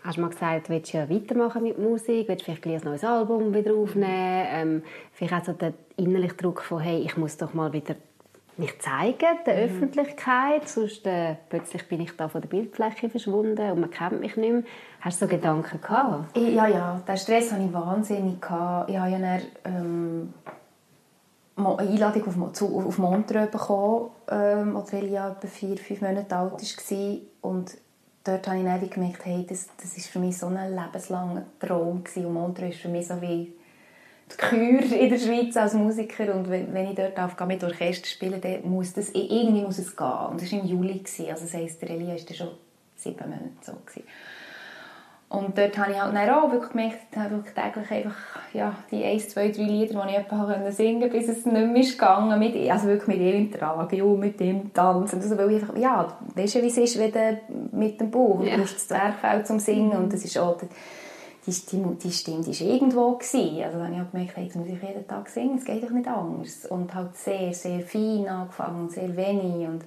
hast du mal gesagt, du willst ja weitermachen mit Musik, willst vielleicht ein neues Album wieder aufnehmen, ähm, vielleicht auch so der innerliche Druck von, hey, ich muss doch mal wieder mich zeigen der mhm. Öffentlichkeit, sonst äh, plötzlich bin ich da von der Bildfläche verschwunden und man kennt mich nicht mehr. Hast du so Gedanken gehabt? Ja, ja, den Stress hatte ich wahnsinnig. Gehabt. Ich habe ja dann, ähm, Einladung auf, auf Montreux bekommen, ähm, als Elia etwa vier, fünf Monate alt war. Und dort habe ich dann gemerkt, hey, das, das ist für mich so ein lebenslanger Traum gewesen. Und Montreux ist für mich so wie Kür in der Schweiz als Musiker. Und wenn, wenn ich dort darf, mit Orchester spielen dann muss das, irgendwie muss es gehen. Und das war im Juli. Also das heisst, der Elia war schon sieben Monate so. Gewesen. Und dort habe ich halt dann auch wirklich gemerkt, wirklich täglich einfach, ja, die ein, zwei, drei Lieder, die ich etwa singen konnte, bis es nicht mehr ist gegangen, mit, also wirklich mit ihm im Trage mit ihm tanzen. Also, weil ich einfach, ja, weißt du, wie es ist, wenn du mit dem Bauch, ja. du brauchst das Zwerchfell zum Singen und das ist auch, die, die, die Stimme die war irgendwo. Gewesen. Also dann habe ich gemerkt, hey, jetzt muss ich jeden Tag singen, es geht doch nicht anders. Und halt sehr, sehr fein angefangen und sehr wenig und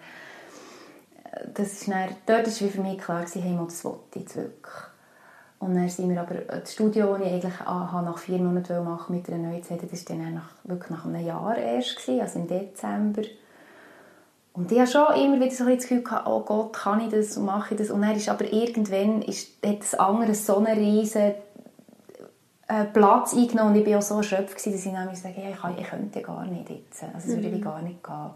äh, das ist dann, dort war für mich klar, gewesen, hey, das wollte ich wirklich. Und dann sind wir aber, das Studio, das ich eigentlich nach vier Monaten machen mit einer neuen CD, das war dann nach, wirklich nach einem Jahr erst, gewesen, also im Dezember. Und ich hatte schon immer wieder so das Gefühl, gehabt, oh Gott, kann ich das und mache ich das? Und dann ist aber irgendwann ist, hat das andere so einen riesen äh, Platz eingenommen und ich war auch so erschöpft, dass ich dann sagen ja, ich, kann, ich könnte gar nicht jetzt. Also es würde mhm. gar nicht gehen.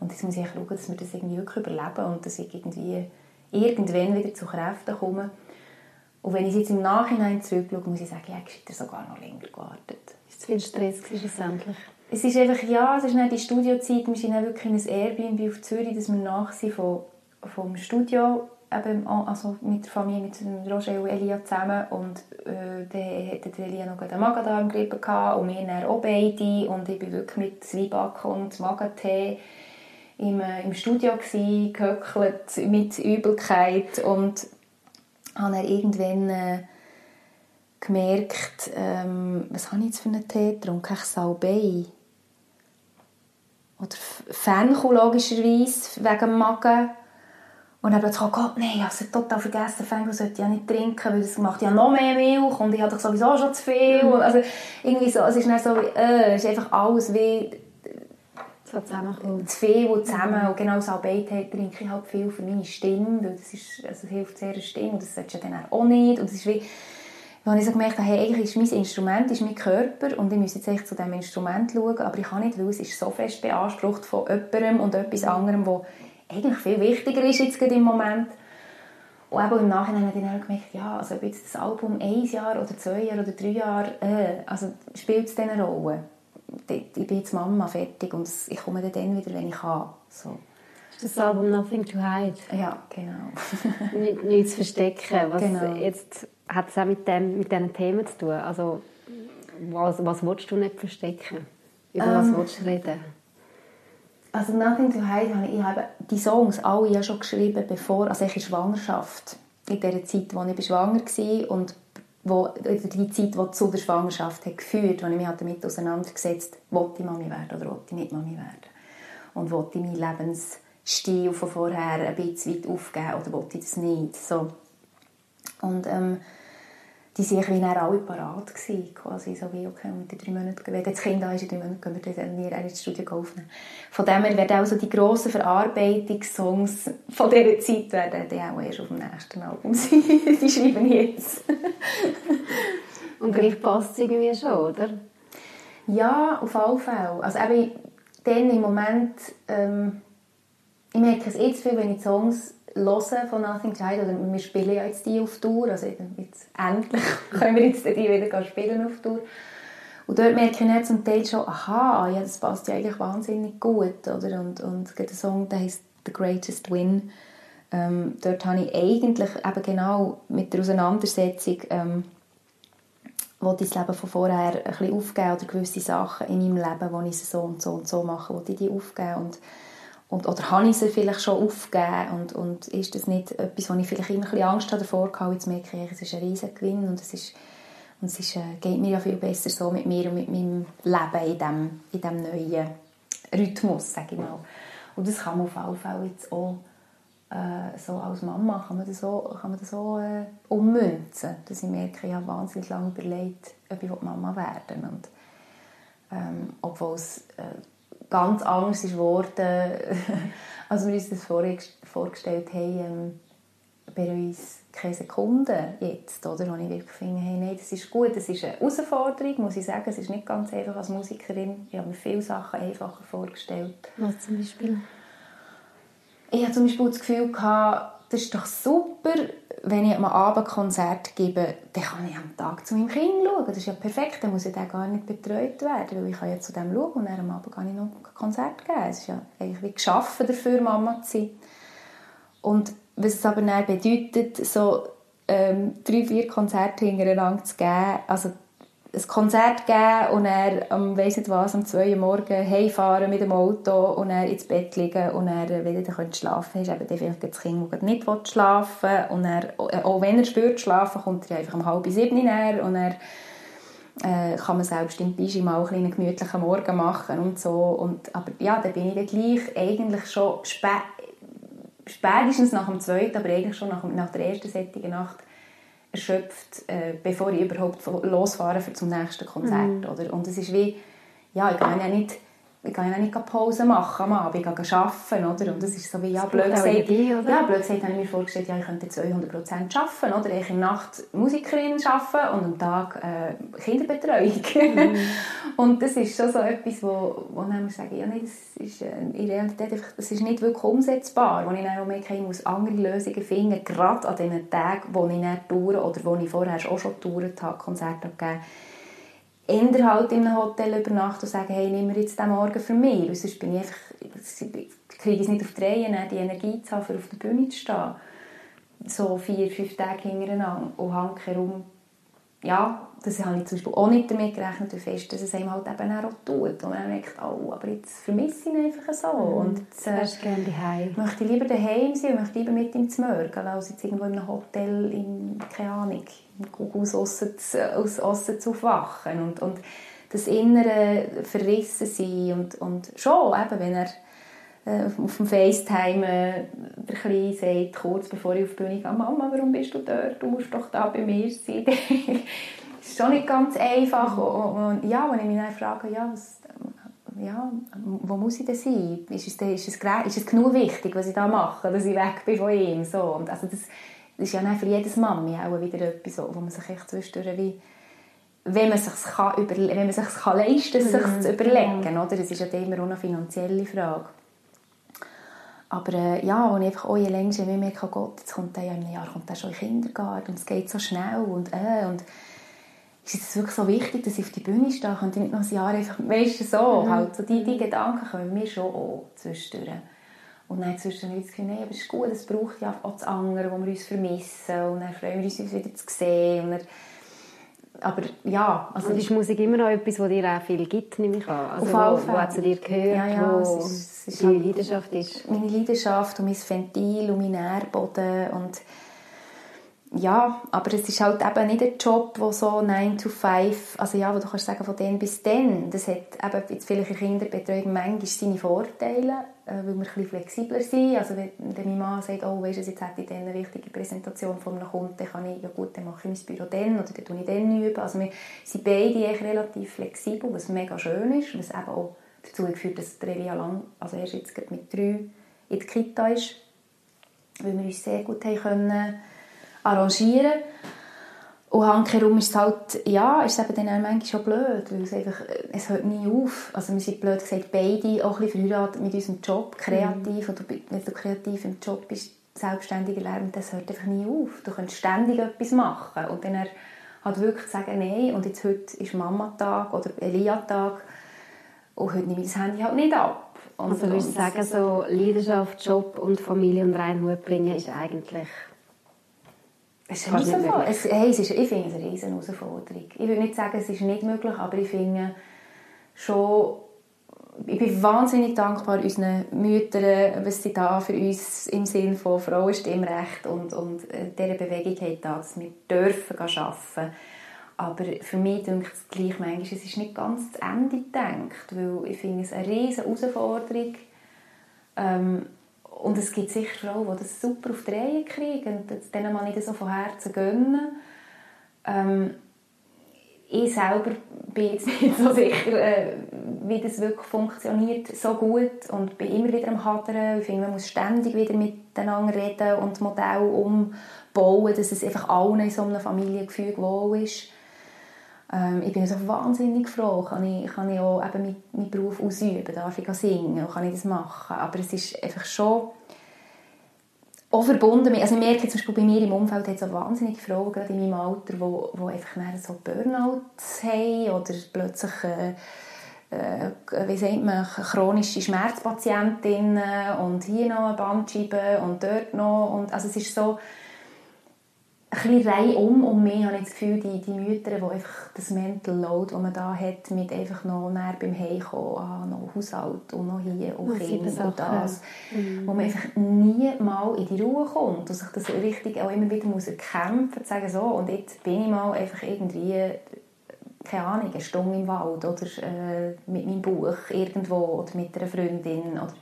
Und jetzt muss ich schauen, dass wir das irgendwie wirklich überleben und dass ich irgendwie irgendwann wieder zu Kräften komme. Und wenn ich jetzt im Nachhinein zurückschaue, muss ich sagen, ja, ich hätte sogar noch länger gewartet. Ist zu viel Stress schlussendlich? Es ist einfach, ja, es ist nicht die Studiozeit, wir sind dann wirklich in ein Airbnb auf Zürich, dass wir nach sind vom, vom Studio, eben, also mit der Familie, mit Roger und Elia zusammen. Und äh, dann hatte Elia noch einen Magen-Darm-Grippe und wir dann auch beide. Und ich war wirklich mit Zwiebacken und Magentee im, äh, im Studio gewesen, gehöckelt mit Übelkeit. Und habe er irgendwann äh, gemerkt, ähm, was habe ich jetzt für einen Tee getrunken? Ich Salbei. Oder Fenchel logischerweise, wegen dem Magen. Und dann plötzlich, oh Gott, nein, ich habe es total vergessen, Fenchel sollte ich ja nicht trinken, weil das macht ja noch mehr Milch und ich habe doch sowieso schon zu viel. Mhm. Also irgendwie so, es ist dann so, äh, es ist einfach alles wie so zusammenkommt. Zu viel, wo zusammen, mhm. und genau Salbei trinke ich halt viel für meine Stimme, weil das, ist, also das hilft sehr der Stimme und das solltest du dann auch nicht. Und das ist wie, wenn ich so gemerkt habe, hey, eigentlich ist mein Instrument ist mein Körper und ich muss jetzt echt zu diesem Instrument schauen, aber ich kann nicht, weil es ist so fest beansprucht von jemandem und etwas anderem, was eigentlich viel wichtiger ist jetzt gerade im Moment. Und eben im Nachhinein habe ich dann gemerkt, ja, also ob jetzt das Album ein Jahr oder zwei Jahre oder drei Jahre, äh, also spielt es eine Rolle? ich bin jetzt Mama, fertig und ich komme dann wieder, wenn ich kann. So. Das Album Nothing to Hide. Ja, genau. *laughs* nicht, nichts verstecken. Was genau. jetzt hat es auch mit, dem, mit diesen Themen zu tun? Also, was, was willst du nicht verstecken? Über ähm, was willst du reden? Also Nothing to Hide habe ich, ich habe die Songs alle ja schon geschrieben, bevor, also ich in Schwangerschaft, in der Zeit, als ich schwanger war und wo, die Zeit, die zu der Schwangerschaft hat geführt hat, wo ich mich damit auseinandergesetzt habe, wollte ich Mami werden oder wollte ich nicht Mami werden. Und wollte ich meinen Lebensstil von vorher ein bisschen weit aufgeben oder wollte ich das nicht. So. Und ähm, die waren wie alle parat gewesen, quasi so wie, okay, mit den drei Monaten, wenn das Kind da ist, in drei Monaten können wir dann nie ins Studio aufnehmen. Von dem her werden auch so die grossen Verarbeitungssongs von dieser Zeit werden dann auch erst auf dem nächsten Album sein. *laughs* die schreiben jetzt. Und gleich passt es irgendwie schon, oder? Ja, auf alle Fälle. Also eben, dann im Moment, ähm, merke es jetzt viel, wenn ich Songs hören von Nothing Hide, oder wir spielen ja jetzt die auf Tour, also jetzt endlich *laughs* können wir jetzt die wieder spielen auf Tour. Und dort merke ich dann zum Teil schon, aha, ja, das passt ja eigentlich wahnsinnig gut, oder? Und, und der Song, der heißt «The Greatest Win», ähm, dort habe ich eigentlich eben genau mit der Auseinandersetzung ähm, wollte ich das Leben von vorher ein bisschen aufgeben oder gewisse Sachen in meinem Leben, wo ich so und so und so mache, wollte ich die aufgeben und und, oder habe ich sie vielleicht schon aufgegeben und, und ist das nicht etwas, wo ich vielleicht immer ein bisschen Angst davor hatte, jetzt merke ich, es ist ein riesiger Gewinn und es, ist, und es ist, äh, geht mir ja viel besser so mit mir und mit meinem Leben in diesem in dem neuen Rhythmus, sage ich mal. Und das kann man auf alle Fälle jetzt auch äh, so als Mama kann man das so, kann man das so äh, ummünzen, dass ich merke, ich habe wahnsinnig lange überlegt, ob ich Mama werden will. Ähm, obwohl es äh, ganz anders ist geworden, *laughs* als wir uns das vorgestellt haben. Ähm, bereue es keine Sekunde jetzt, oder? Wo ich wirklich finde, hey, nein, das ist gut, das ist eine Herausforderung, muss ich sagen. Es ist nicht ganz einfach als Musikerin. Ich habe mir viele Sachen einfacher vorgestellt. Was zum Beispiel? Ich hatte zum Beispiel das Gefühl, gehabt, das ist doch super, wenn ich am Abend Konzert gebe, dann kann ich am Tag zu meinem Kind schauen. Das ist ja perfekt, dann muss ich dann gar nicht betreut werden, weil ich kann ja zu dem schauen und dann am Abend kann ich noch ein Konzert geben. Es ist ja eigentlich wie geschaffen dafür, Mama zu sein. Und was es aber dann bedeutet, so ähm, drei, vier Konzerte hintereinander zu geben, also ein Konzert geben und dann, um, weiss nicht was, um zwei Uhr morgens heimfahren mit dem Auto und dann ins Bett liegen und dann wieder dann schlafen. Ist eben vielleicht das Kind, das nicht schlafen will. Und dann, äh, auch wenn er spürt schlafen, kommt er einfach um halb sieben her und dann äh, kann man selbst im Pyjama auch einen gemütlichen Morgen machen und so. Und, aber ja, dann bin ich dann gleich eigentlich schon spät spätestens nach dem zweiten, aber eigentlich schon nach, nach der ersten sättigen Nacht erschöpft, äh, bevor ich überhaupt losfahre für zum nächsten Konzert. Mhm. Oder? Und es ist wie, ja, ich kann ja nicht ich kann ja nicht Pause machen am Abend, ich gehe arbeiten, oder? Und das ist so wie, ja, blöd gesagt, ja, blöd gesagt habe ich mir vorgestellt, ja, ich könnte 200% arbeiten, oder? Ich in der Nacht Musikerin arbeiten und am Tag äh, Kinderbetreuung. Mhm. *laughs* und das ist schon so etwas, wo, wo dann sagen, ja, nee, das ist äh, in Realität einfach, das ist nicht wirklich umsetzbar, wo ich dann auch merke, ich muss andere Lösungen finden, gerade an den Tagen, wo ich nicht toure oder wo ich vorher auch schon getourt habe, Konzerte gegeben eher halt in einem Hotel übernachten und sagen, hey, nimm mir jetzt den Morgen für mich. Weil sonst bin ich einfach, kriege ich es nicht auf die Reihe, die Energie zu haben, für auf der Bühne zu stehen. So vier, fünf Tage hintereinander und hänge herum ja, das habe ich zum Beispiel auch nicht damit gerechnet, wie fest dass es einem halt eben auch tut. Und man merkt, oh, aber jetzt vermisse ich ihn einfach so. Mhm. Und jetzt, äh, gerne daheim. möchte ich lieber daheim sein und möchte lieber mit ihm zu mörgeln, als jetzt irgendwo in einem Hotel in, keine Ahnung, aus Osten, aus Osten zu aufwachen. Und, und das innere Verrissen sein und, und schon, eben, wenn er äh, auf dem FaceTime äh, der Kleine sagt, kurz bevor ich auf die Bühne gehe, «Mama, warum bist du dort? Du musst doch da bei mir sein.» Das ist schon nicht ganz einfach. Und, und ja, wenn ich mich dann frage, ja, was, ja, wo muss ich denn sein? Ist es, ist, es, ist es genug wichtig, was ich da mache, dass ich weg bin von ihm? So. Und also das, das ist ja dann für jedes Mami auch wieder etwas, wo man sich echt zwischendurch wie wenn man sich kann wenn man sich kann leisten, sich mhm. zu überlegen, oder? Das ist ja immer auch eine finanzielle Frage. Aber äh, ja, und einfach auch je länger ich merke, oh Gott, jetzt kommt der ja im Jahr kommt der schon in den Kindergarten und es geht so schnell und äh, und ist es wirklich so wichtig, dass ich auf die Bühne stehe, ich nicht noch ein Jahr einfach, weißt du, so, mhm. halt, so die, die Gedanken kommen mir schon auch zwischendurch. Und dann zwischendurch das Gefühl, nee, aber es ist gut, es braucht ja auch das andere, wo wir uns vermissen und dann freuen wir uns, uns wieder zu sehen und dann, aber ja, also und ist Musik immer noch etwas, was dir auch viel gibt, nehme ich an? Also auf wo, wo zu dir gehört, ja, ja, wo es ist, es ist deine halt Leidenschaft ist? Meine Leidenschaft und mein Ventil und mein Nährboden und ja, aber es ist halt eben nicht ein Job, wo so 9 to 5, also ja, wo du kannst sagen, von dann bis dann, das hat eben jetzt vielleicht in Kinderbetreuung manchmal seine Vorteile, äh, weil wir ein bisschen flexibler sind, also wenn, mein Mann sagt, oh, weißt du, jetzt hätte ich dann eine wichtige Präsentation von einem Kunden, dann kann ich, ja gut, dann mache ich mein Büro dann oder dann tue ich dann üben, also wir sind beide echt relativ flexibel, was mega schön ist, was eben auch dazu geführt dass Relia lang, also erst jetzt mit drei in der Kita ist, weil wir uns sehr gut haben können arrangieren. Und handherum ist es halt, ja, ist es eben dann manchmal schon blöd, weil es einfach, es hört nie auf. Also wir sind blöd gesagt beide auch ein bisschen verheiratet mit unserem Job, kreativ, mhm. oder wenn du kreativ im Job bist, selbstständiger lernen, das hört einfach nie auf. Du kannst ständig etwas machen und dann halt wirklich sagen, nein, und jetzt heute ist Mama-Tag oder Elia-Tag und heute nehme ich das Handy halt nicht ab. Und also würdest du sagen, so Leidenschaft, Job und Familie und Reinhut bringen ist eigentlich es ist eine Herausforderung. Es, hey, es ist, ich finde es eine riesen Herausforderung. Ich will nicht sagen, es ist nicht möglich, aber ich finde schon, ich bin wahnsinnig dankbar unseren Müttern, was sie da für uns im Sinne von Frauenstimmrecht und, und äh, dieser Bewegung haben, dass wir dürfen arbeiten aber für mich denke ich gleich manchmal, es ist nicht ganz zu Ende gedacht, weil ich finde es eine riesige Herausforderung, ähm, und es gibt sicher Frauen, die das super auf die Reihe kriegen und denen man nicht so von Herzen gönnen. Ähm, ich selber bin jetzt *laughs* nicht so sicher, äh, wie das wirklich funktioniert so gut und bin immer wieder am Hadern. Ich finde, man muss ständig wieder miteinander reden und Modelle umbauen, dass es einfach allen in so einem Familiengefüge wohl ist. Ähm, ich bin also wahnsinnig froh, kann ich, kann ich auch eben meinen, meinen Beruf ausüben, darf ich singen, kann ich das machen. Aber es ist einfach schon auch verbunden mit, also ich merke zum Beispiel bei mir im Umfeld hat so wahnsinnige Frauen, gerade in meinem Alter, wo, wo einfach so Burnouts haben oder plötzlich äh, äh, wie sagt man, chronische Schmerzpatientinnen und hier noch eine Bandscheibe und dort noch und also es ist so ein bisschen um mich habe ich das Gefühl, die, die Mütter, die einfach das Mental Load, das man da hat, mit einfach noch näher beim Heimkommen, ah, noch Haushalt und noch hier und Kinder und das, mhm. wo man einfach nie mal in die Ruhe kommt und sich das richtig auch immer wieder muss erkämpfen muss, sagen so, und jetzt bin ich mal einfach irgendwie keine Ahnung, eine Stunde im Wald oder äh, mit meinem Buch irgendwo oder mit einer Freundin oder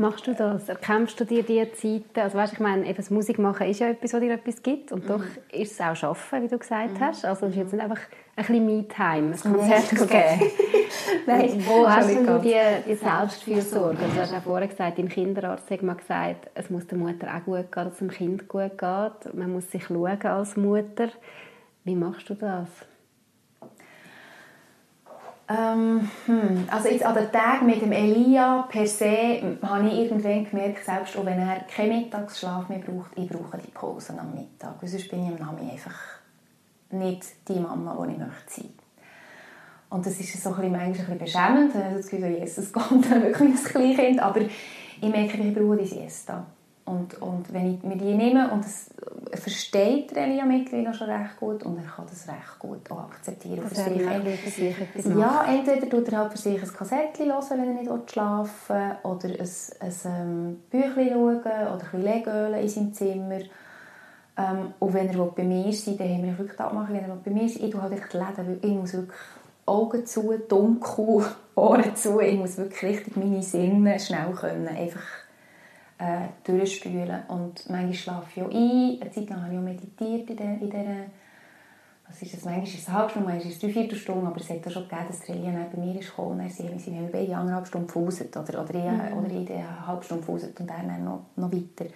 Machst du das? Erkämpfst du dir diese Zeiten? Also weißt, ich meine, eben das Musik machen ist ja etwas, was dir etwas gibt und mhm. doch ist es auch Schaffen, wie du gesagt mhm. hast. Also es ist jetzt nicht einfach ein bisschen Me-Time, ein Konzert geben. *laughs* Nein, wo hast du die, die Selbstfürsorge? Also, du hast auch vorher gesagt, dein Kinderarzt hat mal gesagt, es muss der Mutter auch gut gehen, dass es dem Kind gut geht. Man muss sich schauen als Mutter. Wie machst du das? Ähm, hm. Also jetzt an den Tagen mit dem Elia per se habe ich irgendwann gemerkt, selbst auch wenn er keinen Mittagsschlaf mehr braucht, ich brauche die Pausen am Mittag. Sonst bin ich am Nami einfach nicht die Mama, die ich möchte sein. Und das ist so ein bisschen, manchmal ein bisschen beschämend. Ich habe das Gefühl, Jesus *laughs* kommt dann wirklich ins Kleinkind. Aber ich merke, ich brauche die Siesta. Und, und wenn ich mir die nehme, und das versteht Relia mittlerweile schon recht gut, und er kann das recht gut auch akzeptieren. Das für sich. Für sich ja, entweder tut er halt für sich ein Kassettchen hören, wenn er nicht schlafen will, oder ein, ein ähm, Büchlein schauen, oder ein bisschen in seinem Zimmer. Ähm, und wenn er bei mir sein dann haben wir wirklich abmachen, wenn er bei mir sein ich tue halt echt Läden, weil ich muss wirklich Augen zu, dunkel, *laughs* Ohren zu, ich muss wirklich richtig meine Sinne schnell können, einfach äh, durchspülen. Und manchmal schlafe ich auch ein. Eine Zeit lang habe ich auch meditiert in, in dieser was ist das? Manchmal ist es eine halbe Stunde, manchmal ist es drei Viertelstunde, aber es hat auch schon gegeben, dass die bei mir ist gekommen sie haben sie haben beide eineinhalb Stunden gefuset oder, oder, mhm. oder ich eine halbe Stunde gefuset und er dann noch, noch weiter.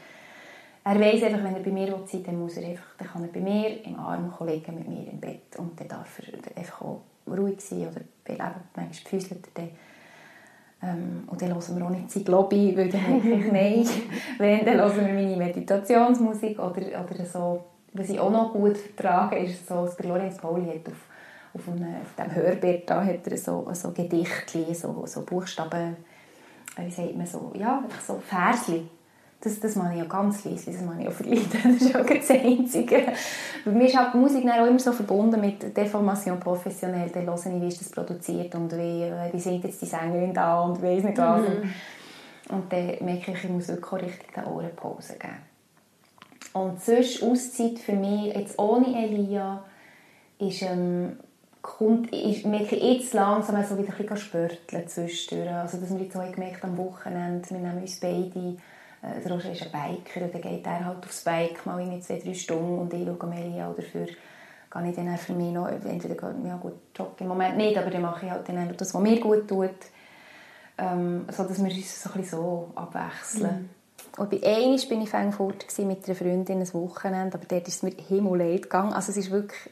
Er weiss einfach, wenn er bei mir sein will, dann, muss er einfach, dann kann er bei mir im Arm liegen mit mir im Bett und dann darf er einfach auch ruhig sein oder beleben, manchmal füßelt er dann ähm, und dann hören wir auch nicht Zeit Lobby, weil dann ich, nein, *laughs* wenn, dann hören wir meine Meditationsmusik oder, oder so. Was ich auch noch gut vertrage, ist so, dass der Lorenz Pauli hat auf, auf, einem, auf dem Hörbett da hat er so, so Gedichtchen, so, so Buchstaben, äh, wie sagt man so, ja, so Versli das, das mache ich ja ganz leise, das mache ich auch verleiden. *laughs* Das ist auch das Einzige. Bei mir ist halt die Musik auch immer so verbunden mit Deformation professionell. Dann höre ich, wie ist das produziert und wie, wie singt jetzt die Sängerin da und weiss nicht was. Mhm. Und dann merke ich, ich muss wirklich richtig die Ohrenpause geben. Und sonst Auszeit für mich, jetzt ohne Elia, ist, ähm, kommt, ich merke jetzt langsam so wieder ein bisschen spörteln zwischendurch. Also, dass wir jetzt auch gemerkt am Wochenende, wir nehmen uns beide äh, Roger ist ein Biker dann geht er halt aufs Bike mal in zwei, drei Stunden und ich schaue Melia oder dafür gehe ich dann für mich noch, entweder ja gut, Joggen im Moment nicht, aber dann mache ich halt dann das, was mir gut tut, ähm, so dass wir uns so, so abwechseln. Mhm. Und bei einmal bin ich fort mit einer Freundin ein Wochenende, aber dort ist es mir himmelleid gegangen. Also es ist wirklich,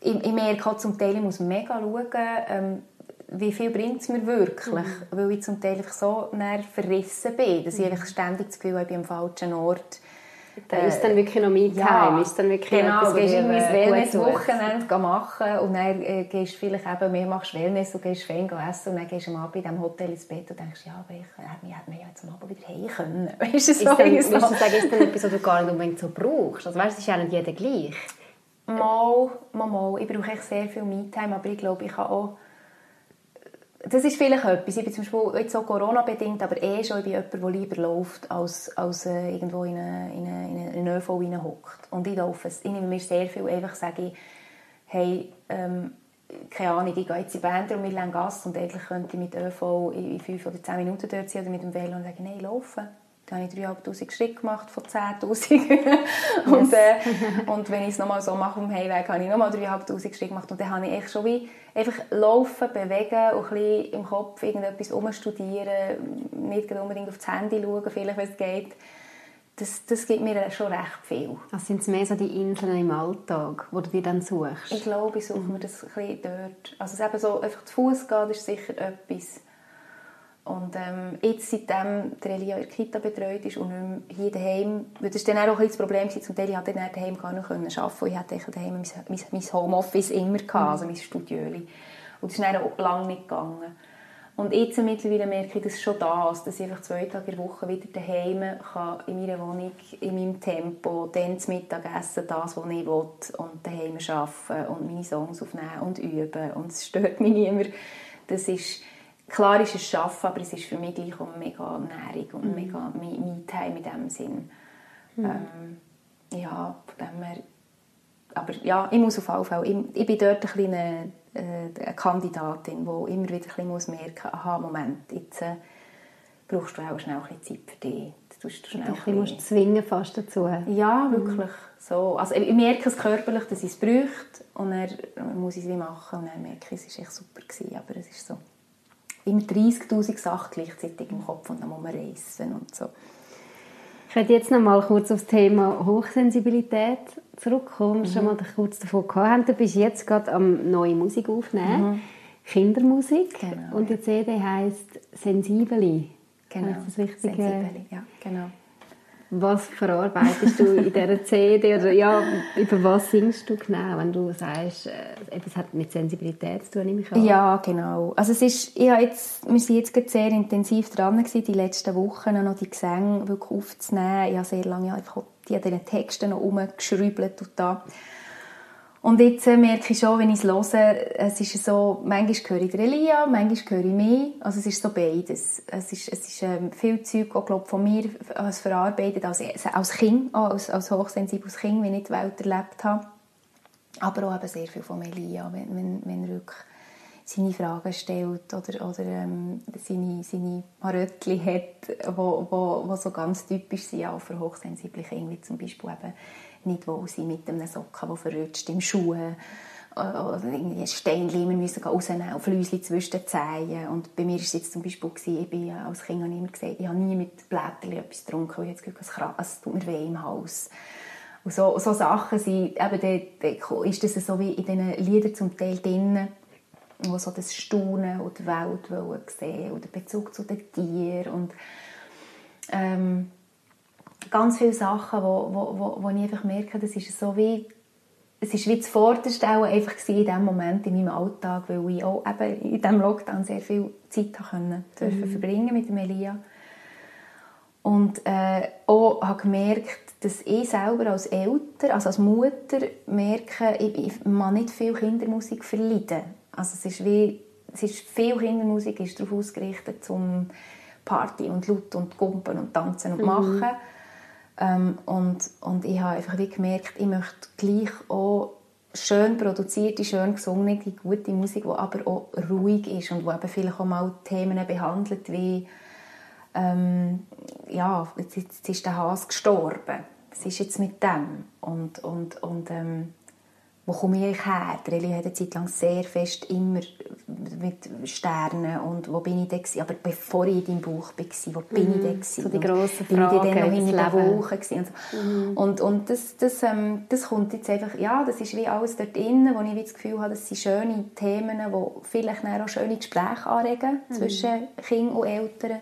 ich, ich merke halt zum Teil, ich muss mega schauen, ähm, wie viel bringt es mir wirklich? Mhm. Weil ich zum Teil einfach so verrissen bin, dass ich mhm. einfach ständig das Gefühl habe, ich bin am falschen Ort. Da ist dann wirklich noch mein ja, ist dann wirklich genau, etwas, gehst irgendwie ins Wellness-Wochenende machen und dann äh, gehst du vielleicht eben, mehr machst Wellness und gehst fein essen und dann gehst du am Abend in diesem Hotel ins Bett und denkst, ja, aber ich hätte hätte ja jetzt am Abend wieder heim können. *laughs* Weißt du, so ist dann, ist dann, ist dann etwas, was du gar nicht unbedingt so brauchst? Also weißt, es ist ja nicht jeder gleich. Mal, mal, mal. Ich brauche echt sehr viel Me-Time, aber ich glaube, ich kann auch das ist vielleicht etwas. Ich bin zum Beispiel jetzt so Corona-bedingt, aber eh schon bei jemand, der lieber läuft, als, als äh, irgendwo in einen in eine, in eine ÖV hockt. Und ich laufe Ich nehme mir sehr viel einfach, sage ich, hey, ähm, keine Ahnung, ich gehe jetzt in Bänder und wir Gas und eigentlich könnte ich mit ÖV in fünf oder zehn Minuten dort sein oder mit dem Velo und sagen, nein, laufen. Dann habe ich 3'500 Schritte gemacht von 10'000. *laughs* und, äh, *laughs* und wenn ich es nochmal so mache auf dem Heimweg, habe ich nochmal 3'500 Schritte gemacht. Und dann habe ich echt schon wie einfach laufen, bewegen und ein bisschen im Kopf irgendetwas umstudieren, nicht unbedingt auf das Handy schauen, vielleicht, wenn es geht. Das, das gibt mir schon recht viel. Also sind es mehr so die Inseln im Alltag, wo du die dann suchst? Ich glaube, ich suche mir das ein bisschen dort. Also eben so einfach zu Fuß gehen, ist sicher etwas und ähm, jetzt, seitdem der Elia in der Kita betreut ist und nicht mehr hier daheim, weil das war dann auch ein das Problem, zum Teil hatte ich dann daheim gar nicht arbeiten können. Ich hatte daheim mein, mein, mein Homeoffice immer, gehabt, also mein Studio. Und das ist dann auch lange nicht gegangen. Und jetzt mittlerweile merke ich das schon das, dass ich einfach zwei Tage in der Woche wieder daheim kann, in meiner Wohnung, in meinem Tempo, dann zum Mittagessen das, was ich will, und daheim arbeiten und meine Songs aufnehmen und üben. Und es stört mich niemand. Das ist klar ist es Arbeiten, aber es ist für mich gleich auch mega Nährung und mhm. mega Me-Time in diesem Sinn. Mhm. Ähm, ja, von dem her, aber ja, ich muss auf jeden Fall, ich, ich bin dort ein eine, äh, eine Kandidatin, die immer wieder ein bisschen muss merken aha, Moment, jetzt äh, brauchst du auch schnell ein bisschen Zeit für dich. Du schnell bisschen musst zwingen fast dazu. Ja, wirklich. Mhm. So. Also ich merke es körperlich, dass ich es bräuchte und dann muss ich es machen und dann merke ich, es war echt super, gewesen, aber es ist so immer 30'000 Sachen gleichzeitig im Kopf und dann muss man reisen und so. Ich werde jetzt noch mal kurz auf das Thema Hochsensibilität zurückkommen. Mhm. schon mal kurz davon gehabt. Du bist jetzt gerade am neue Musik aufnehmen, mhm. Kindermusik genau, und die CD heißt Sensibeli. Genau, das richtig? Sensibeli, ja, genau. Was verarbeitest du in dieser CD? Oder ja, über was singst du genau, wenn du sagst, äh, etwas hat mit Sensibilität zu tun, nehme ich an? Ja, genau. Also es ist, ich jetzt, wir waren jetzt sehr intensiv dran, gewesen, die letzten Wochen noch die Gesänge wirklich aufzunehmen. Ich habe sehr lange einfach die an diesen Texten noch rumgeschrübelt und da. Und jetzt äh, merke ich schon, wenn ich es höre, es ist so, manchmal höre ich Elia, manchmal höre ich mich. Also es ist so beides. Es ist, es ist ähm, viel Zeug, auch, glaub, von mir als verarbeitet, als, als Kind, als, als hochsensibles Kind, wenn ich die Welt erlebt habe. Aber auch eben sehr viel von Elia, wenn, wenn, wenn wirklich seine Fragen stellt oder, oder ähm, seine, seine Maröttchen hat, wo, wo, wo so ganz typisch sind, auch für hochsensible Kinder, wie zum Beispiel eben nicht wohl sein mit einem Socken, der verrutscht im Schuh oder irgendwie wir müssen rausnehmen, auf Fläuschen zwischen den Zehen. Und bei mir war es zum Beispiel, ich bin als Kind immer gesagt, ich habe nie mit Blättern etwas getrunken, weil ich jetzt Gefühl, es tut mir weh im Hals. Und so, so Sachen sind, eben, da, ist das so wie in diesen Liedern zum Teil drin, wo so das Staunen und die Welt sehen und der Bezug zu den Tieren und ähm, ganz viele Sachen, wo, wo, wo, wo ich einfach merke, das ist so wie es ist wie das Vorderste einfach in diesem Moment in meinem Alltag, weil ich auch eben in diesem Lockdown sehr viel Zeit können, dürfen mhm. verbringen mit Elia. Und äh, auch habe gemerkt, dass ich selber als Eltern, also als Mutter, merke, ich, ich mag nicht viel Kindermusik verleiden. Also es ist wie, es ist viel Kindermusik ist darauf ausgerichtet, zum Party und laut und Gumpen und Tanzen und mhm. Ähm, und, und ich habe einfach wie gemerkt, ich möchte gleich auch schön produzierte, schön gesungene, gute Musik, die aber auch ruhig ist und die eben vielleicht auch mal Themen behandelt wie ähm, ja, jetzt, jetzt, ist der Hase gestorben. Was ist jetzt mit dem? Und, und, und ähm, wo komme ich her? Der Eli hat eine Zeit lang sehr fest immer mit Sternen und wo bin ich da? Aber bevor ich in deinem Buch war, wo bin mhm. ich da gewesen? So die grossen Fragen. Bin ich dann noch in der Woche gewesen? Und, so. mhm. und, und das, das, ähm, das kommt jetzt einfach, ja, das ist wie alles dort drin, wo ich das Gefühl habe, das sind schöne Themen, die vielleicht auch schöne Gespräche anregen mhm. zwischen Kind und Eltern.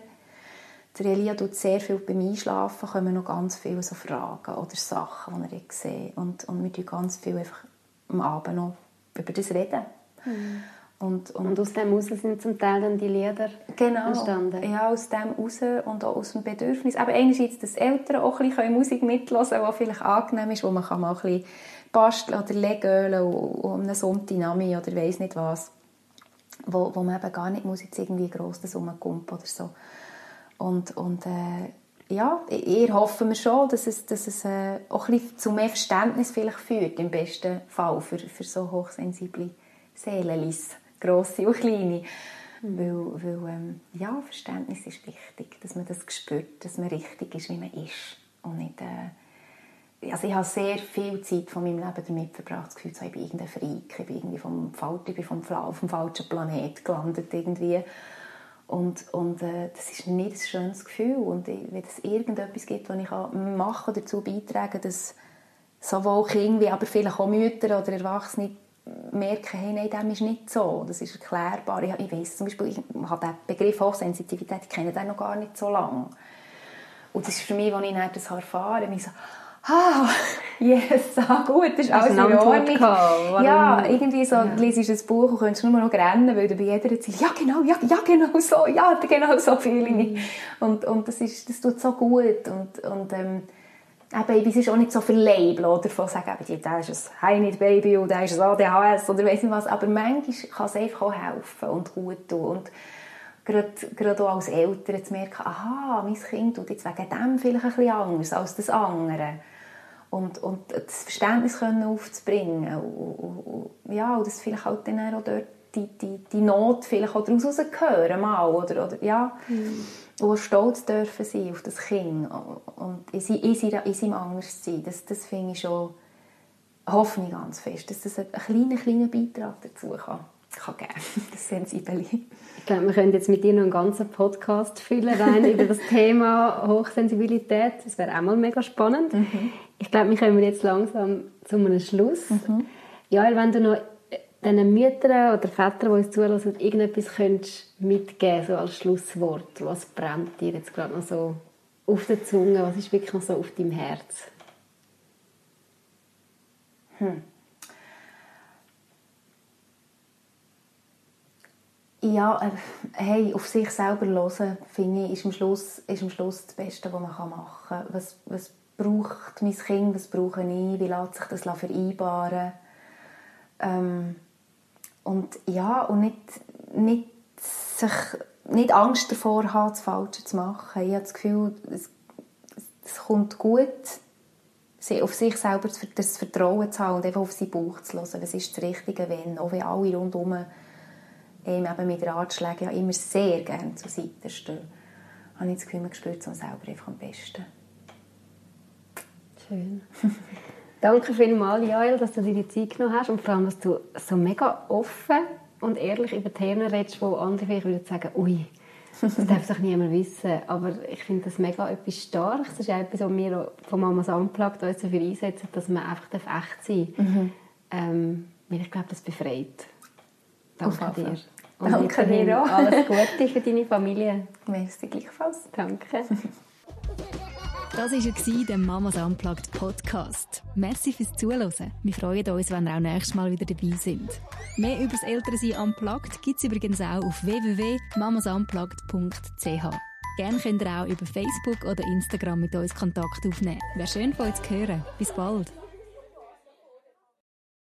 Der Elia tut sehr viel beim Einschlafen, kommen noch ganz viele so Fragen oder Sachen, die er sieht. Und, und wir tun ganz viel einfach am Abend noch über das reden. Mhm. Und, und, und, aus dem heraus sind zum Teil dann die Lieder genau, entstanden? Ja, aus dem heraus und auch aus dem Bedürfnis. Aber einerseits, dass Eltern auch ein bisschen Musik mithören können, die vielleicht angenehm ist, wo man kann mal ein bisschen basteln oder legen um einen Sonntagnamen oder weiss nicht was. Wo, wo man eben gar nicht muss jetzt irgendwie gross das rumkommt oder so. Und, und äh, ja, eher hoffen wir schon, dass es, dass es äh, auch ein bisschen zu mehr Verständnis vielleicht führt, im besten Fall, für, für so hochsensible Seelen, grosse und kleine. Mhm. Weil, weil ähm, ja, Verständnis ist wichtig, dass man das spürt, dass man richtig ist, wie man ist. Und nicht, äh, also ich habe sehr viel Zeit von meinem Leben damit verbracht, das Gefühl, ich bin irgendein Freak, ich bin irgendwie vom, ich bin vom, dem falschen Planet gelandet irgendwie. Und, und äh, das ist nicht ein schönes Gefühl. Und ich, wenn es irgendetwas gibt, was ich machen kann, dazu beitragen dass sowohl Kinder wie aber vielleicht auch Mütter oder Erwachsene merken, hey, nein, dem ist nicht so. Das ist erklärbar. Ich, ich weiss zum Beispiel, ich habe den Begriff Hochsensitivität, ich kenne den noch gar nicht so lange. Und das ist für mich, als ich das erfahren habe, ah, yes, *laughs* ah, gut, das ist alles in Ordnung. Ja, irgendwie so, ja. liest ein Buch und könntest nur noch rennen, weil du bei jeder Zeit, ja genau, ja, ja genau *laughs* so, ja, genau so fühle ich mich. Mhm. Und, und das, ist, das tut so gut und, und ähm, Babys ist auch nicht so verlabeln oder von sagen, der ist ein High-Need-Baby oder der ist ein ADHS oder weiss nicht was, aber manchmal kann es einfach auch helfen und gut tun und gerade, gerade auch als Eltern zu merken, aha, mein Kind tut jetzt wegen dem vielleicht ein bisschen anders als das andere und, und das Verständnis können aufzubringen. Und, und, ja, und das vielleicht halt dann auch dort die, die, die Not vielleicht auch daraus hören mal oder, oder ja. Mhm. Wo stolz dürfen sein auf das Kind und in, in, in seinem Anderssein, das, das finde ich schon, hoffe ich ganz fest, dass das einen kleinen, kleinen Beitrag dazu kann, kann geben kann, *laughs* das Sensibel. Ich glaube, wir können jetzt mit dir noch einen ganzen Podcast füllen rein über das *laughs* Thema Hochsensibilität. Das wäre auch mal mega spannend. Mhm. Ich glaube, wir kommen jetzt langsam zu einem Schluss. Mhm. Ja, wenn du noch diesen Müttern oder Vätern, die uns zuhören, irgendetwas könntest mitgeben so als Schlusswort? Was brennt dir jetzt gerade noch so auf der Zunge? Was ist wirklich noch so auf deinem Herz? Hm. Ja, äh, hey, auf sich selber hören, finde ich, ist am, Schluss, ist am Schluss das Beste, was man machen kann. Was, was braucht mein Kind, was brauche ich, wie lässt sich das vereinbaren? Ähm, und ja, und nicht, nicht, sich, nicht Angst davor haben, das Falsche zu machen. Ich habe das Gefühl, es, es kommt gut, auf sich selber das Vertrauen zu haben und einfach auf seinen Bauch zu hören. Was ist das Richtige, wenn? Auch wenn alle rundherum ihm eben mit Ratschlägen ja immer sehr gerne zur Seite stehen, habe ich das Gefühl, man spürt es selber einfach am besten. Schön. *laughs* Danke vielmals, Jael, dass du dir die Zeit genommen hast und vor allem, dass du so mega offen und ehrlich über Themen redest, wo andere vielleicht würden sagen, ui, das darf doch niemand wissen. Aber ich finde das mega etwas Starkes. Das ist auch etwas, was wir von Mamas Unplugged uns dafür einsetzen, dass man einfach echt sein darf. Mhm. Ähm, ich glaube, das befreit. Danke dir. Und Danke dir auch. Alles Gute für deine Familie. Merci gleichfalls. Danke. Das war der Mamas Unplugged Podcast. Merci fürs Zuhören. Wir freuen uns, wenn ihr auch nächstes Mal wieder dabei sind. Mehr über das Elternsein Unplugged gibt es übrigens auch auf www.mamasunplugged.ch. Gerne könnt ihr auch über Facebook oder Instagram mit uns Kontakt aufnehmen. Wäre schön von euch zu hören. Bis bald.